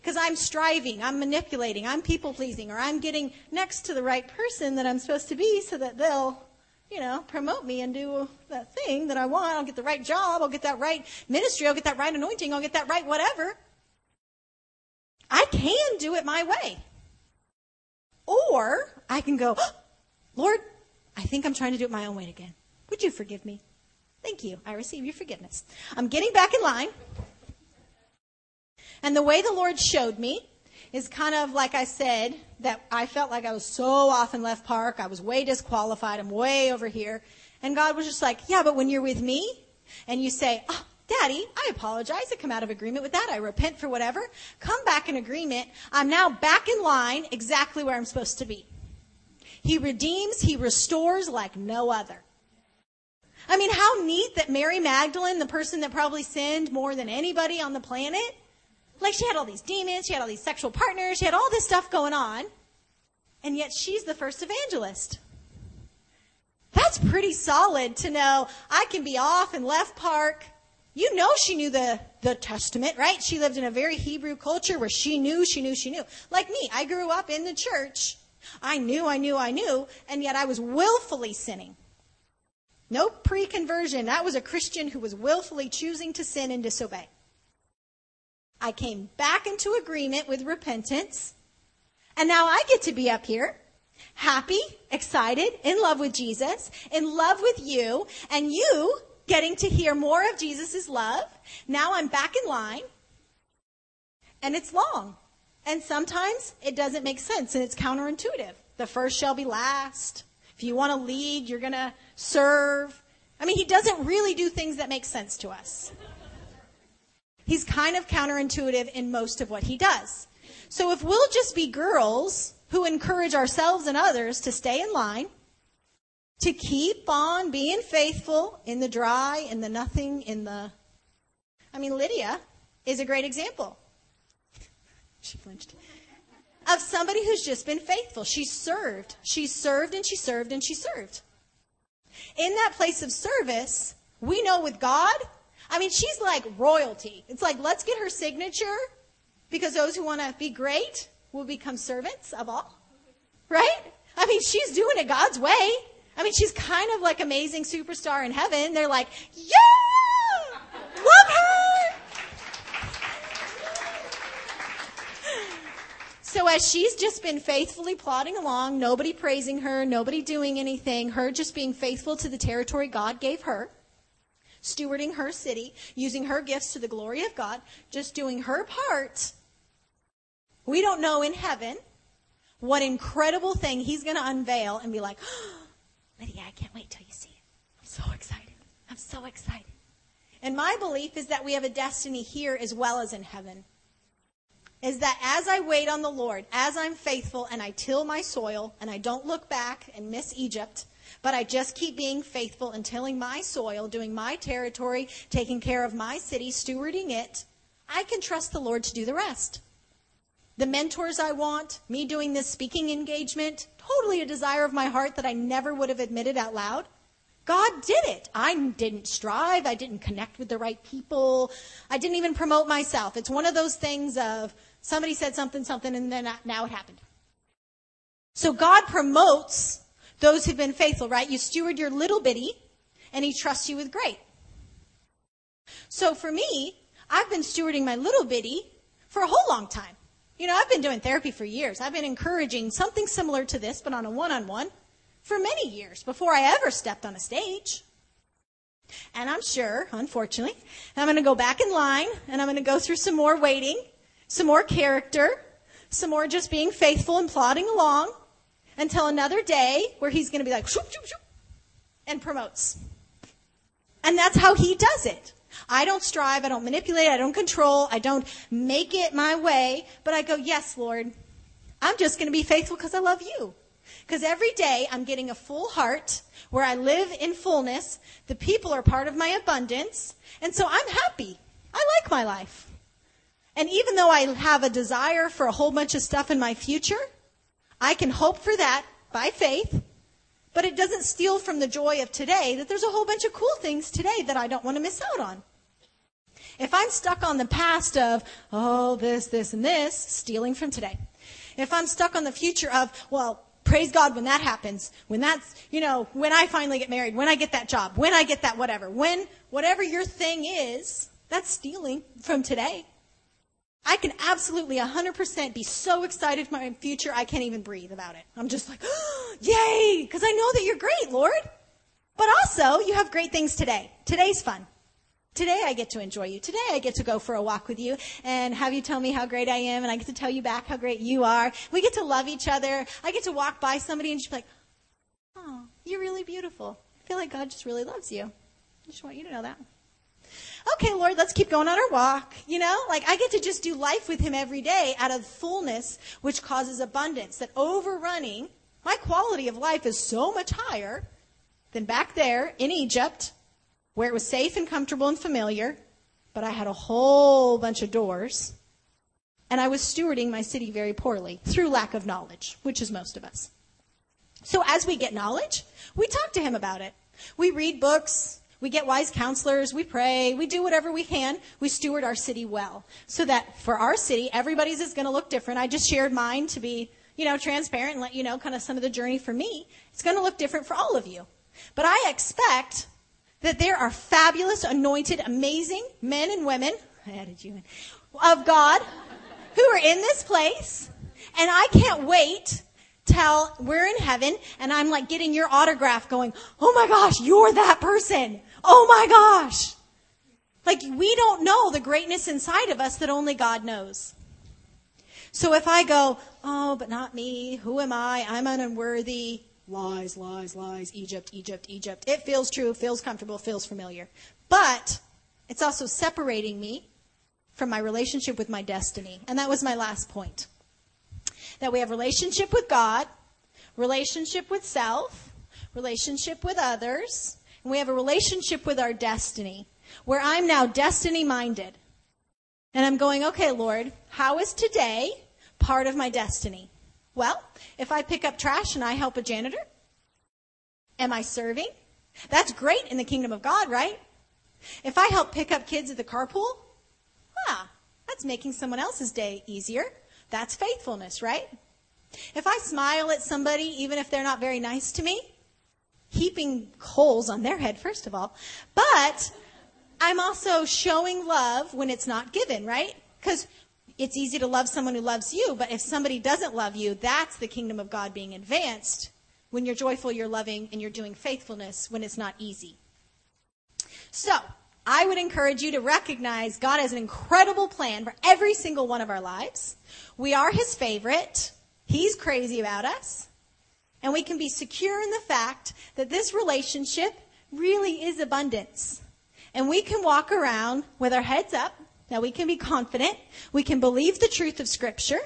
Because I'm striving, I'm manipulating, I'm people pleasing, or I'm getting next to the right person that I'm supposed to be so that they'll you know, promote me and do that thing that I want. I'll get the right job. I'll get that right ministry. I'll get that right anointing. I'll get that right whatever. I can do it my way. Or I can go, oh, Lord, I think I'm trying to do it my own way again. Would you forgive me? Thank you. I receive your forgiveness. I'm getting back in line. And the way the Lord showed me is kind of like I said, that I felt like I was so off in left park. I was way disqualified. I'm way over here. And God was just like, yeah, but when you're with me and you say, oh, Daddy, I apologize. I come out of agreement with that. I repent for whatever. Come back in agreement. I'm now back in line exactly where I'm supposed to be. He redeems, He restores like no other. I mean, how neat that Mary Magdalene, the person that probably sinned more than anybody on the planet, like she had all these demons, she had all these sexual partners, she had all this stuff going on, and yet she's the first evangelist. That's pretty solid to know I can be off in left park. You know she knew the, the Testament, right? She lived in a very Hebrew culture where she knew, she knew, she knew. Like me, I grew up in the church. I knew, I knew, I knew, and yet I was willfully sinning. No pre-conversion. That was a Christian who was willfully choosing to sin and disobey. I came back into agreement with repentance. And now I get to be up here, happy, excited, in love with Jesus, in love with you, and you getting to hear more of Jesus' love. Now I'm back in line. And it's long. And sometimes it doesn't make sense and it's counterintuitive. The first shall be last. If you want to lead, you're going to serve. I mean, he doesn't really do things that make sense to us. He's kind of counterintuitive in most of what he does. So if we'll just be girls who encourage ourselves and others to stay in line, to keep on being faithful in the dry, in the nothing, in the. I mean, Lydia is a great example. *laughs* she flinched. Of somebody who's just been faithful. She served. She served and she served and she served. In that place of service, we know with God, I mean, she's like royalty. It's like, let's get her signature because those who want to be great will become servants of all. Right? I mean, she's doing it God's way. I mean, she's kind of like amazing superstar in heaven. They're like, yeah, love her. So as she's just been faithfully plodding along, nobody praising her, nobody doing anything, her just being faithful to the territory God gave her, stewarding her city, using her gifts to the glory of God, just doing her part, we don't know in heaven what incredible thing he's going to unveil and be like, oh, *gasps* Lydia, I can't wait till you see it. I'm so excited. I'm so excited. And my belief is that we have a destiny here as well as in heaven. Is that as I wait on the Lord, as I'm faithful and I till my soil and I don't look back and miss Egypt, but I just keep being faithful and tilling my soil, doing my territory, taking care of my city, stewarding it, I can trust the Lord to do the rest. The mentors I want, me doing this speaking engagement, totally a desire of my heart that I never would have admitted out loud. God did it. I didn't strive. I didn't connect with the right people. I didn't even promote myself. It's one of those things of somebody said something, something, and then now it happened. So God promotes those who've been faithful, right? You steward your little bitty, and He trusts you with great. So for me, I've been stewarding my little bitty for a whole long time. You know, I've been doing therapy for years. I've been encouraging something similar to this, but on a one on one for many years before I ever stepped on a stage. And I'm sure, unfortunately, I'm going to go back in line and I'm going to go through some more waiting, some more character, some more just being faithful and plodding along until another day where he's going to be like, shoop, shoop, shoop, and promotes. And that's how he does it. I don't strive, I don't manipulate, I don't control, I don't make it my way, but I go, yes, Lord, I'm just going to be faithful because I love you. Because every day I'm getting a full heart where I live in fullness. The people are part of my abundance. And so I'm happy. I like my life. And even though I have a desire for a whole bunch of stuff in my future, I can hope for that by faith but it doesn't steal from the joy of today that there's a whole bunch of cool things today that I don't want to miss out on. If I'm stuck on the past of, oh, this, this, and this, stealing from today. If I'm stuck on the future of, well, praise God when that happens, when that's, you know, when I finally get married, when I get that job, when I get that whatever, when whatever your thing is, that's stealing from today. I can absolutely 100% be so excited for my future, I can't even breathe about it. I'm just like, oh, *gasps* yay, because I know that you're great, Lord. But also, you have great things today. Today's fun. Today I get to enjoy you. Today I get to go for a walk with you and have you tell me how great I am and I get to tell you back how great you are. We get to love each other. I get to walk by somebody and just be like, oh, you're really beautiful. I feel like God just really loves you. I just want you to know that okay, Lord, let's keep going on our walk. You know, like I get to just do life with him every day out of fullness, which causes abundance. That overrunning, my quality of life is so much higher than back there in Egypt, where it was safe and comfortable and familiar, but I had a whole bunch of doors. And I was stewarding my city very poorly through lack of knowledge, which is most of us. So as we get knowledge, we talk to him about it. We read books, we get wise counselors, we pray, we do whatever we can. We steward our city well. So that for our city, everybody's is going to look different. I just shared mine to be, you know, transparent and let you know kind of some of the journey for me. It's going to look different for all of you. But I expect that there are fabulous, anointed, amazing men and women. I added you in. of God who are in this place. And I can't wait till we're in heaven and I'm like getting your autograph going, oh my gosh, you're that person. Oh my gosh. Like we don't know the greatness inside of us that only God knows. So if I go, oh, but not me, who am I? I'm unworthy. Lies, lies, lies, Egypt, Egypt, Egypt. It feels true, feels comfortable, feels familiar. But it's also separating me from my relationship with my destiny. And that was my last point. That we have relationship with God, relationship with self, relationship with others, and we have a relationship with our destiny, where I'm now destiny minded. And I'm going, okay, Lord, how is today part of my destiny? Well, if I pick up trash and I help a janitor, am I serving? That's great in the kingdom of God, right? If I help pick up kids at the carpool, ah, that's making someone else's day easier. That's faithfulness, right? If I smile at somebody, even if they're not very nice to me, heaping coals on their head, first of all, but I'm also showing love when it's not given, right? Because it's easy to love someone who loves you, but if somebody doesn't love you, that's the kingdom of God being advanced. When you're joyful, you're loving, and you're doing faithfulness when it's not easy. So, I would encourage you to recognize God has an incredible plan for every single one of our lives. We are His favorite. He's crazy about us. And we can be secure in the fact that this relationship really is abundance. And we can walk around with our heads up now we can be confident. We can believe the truth of scripture.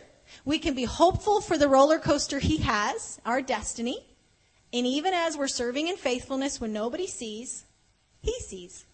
We can be hopeful for the roller coaster he has, our destiny. And even as we're serving in faithfulness when nobody sees, he sees.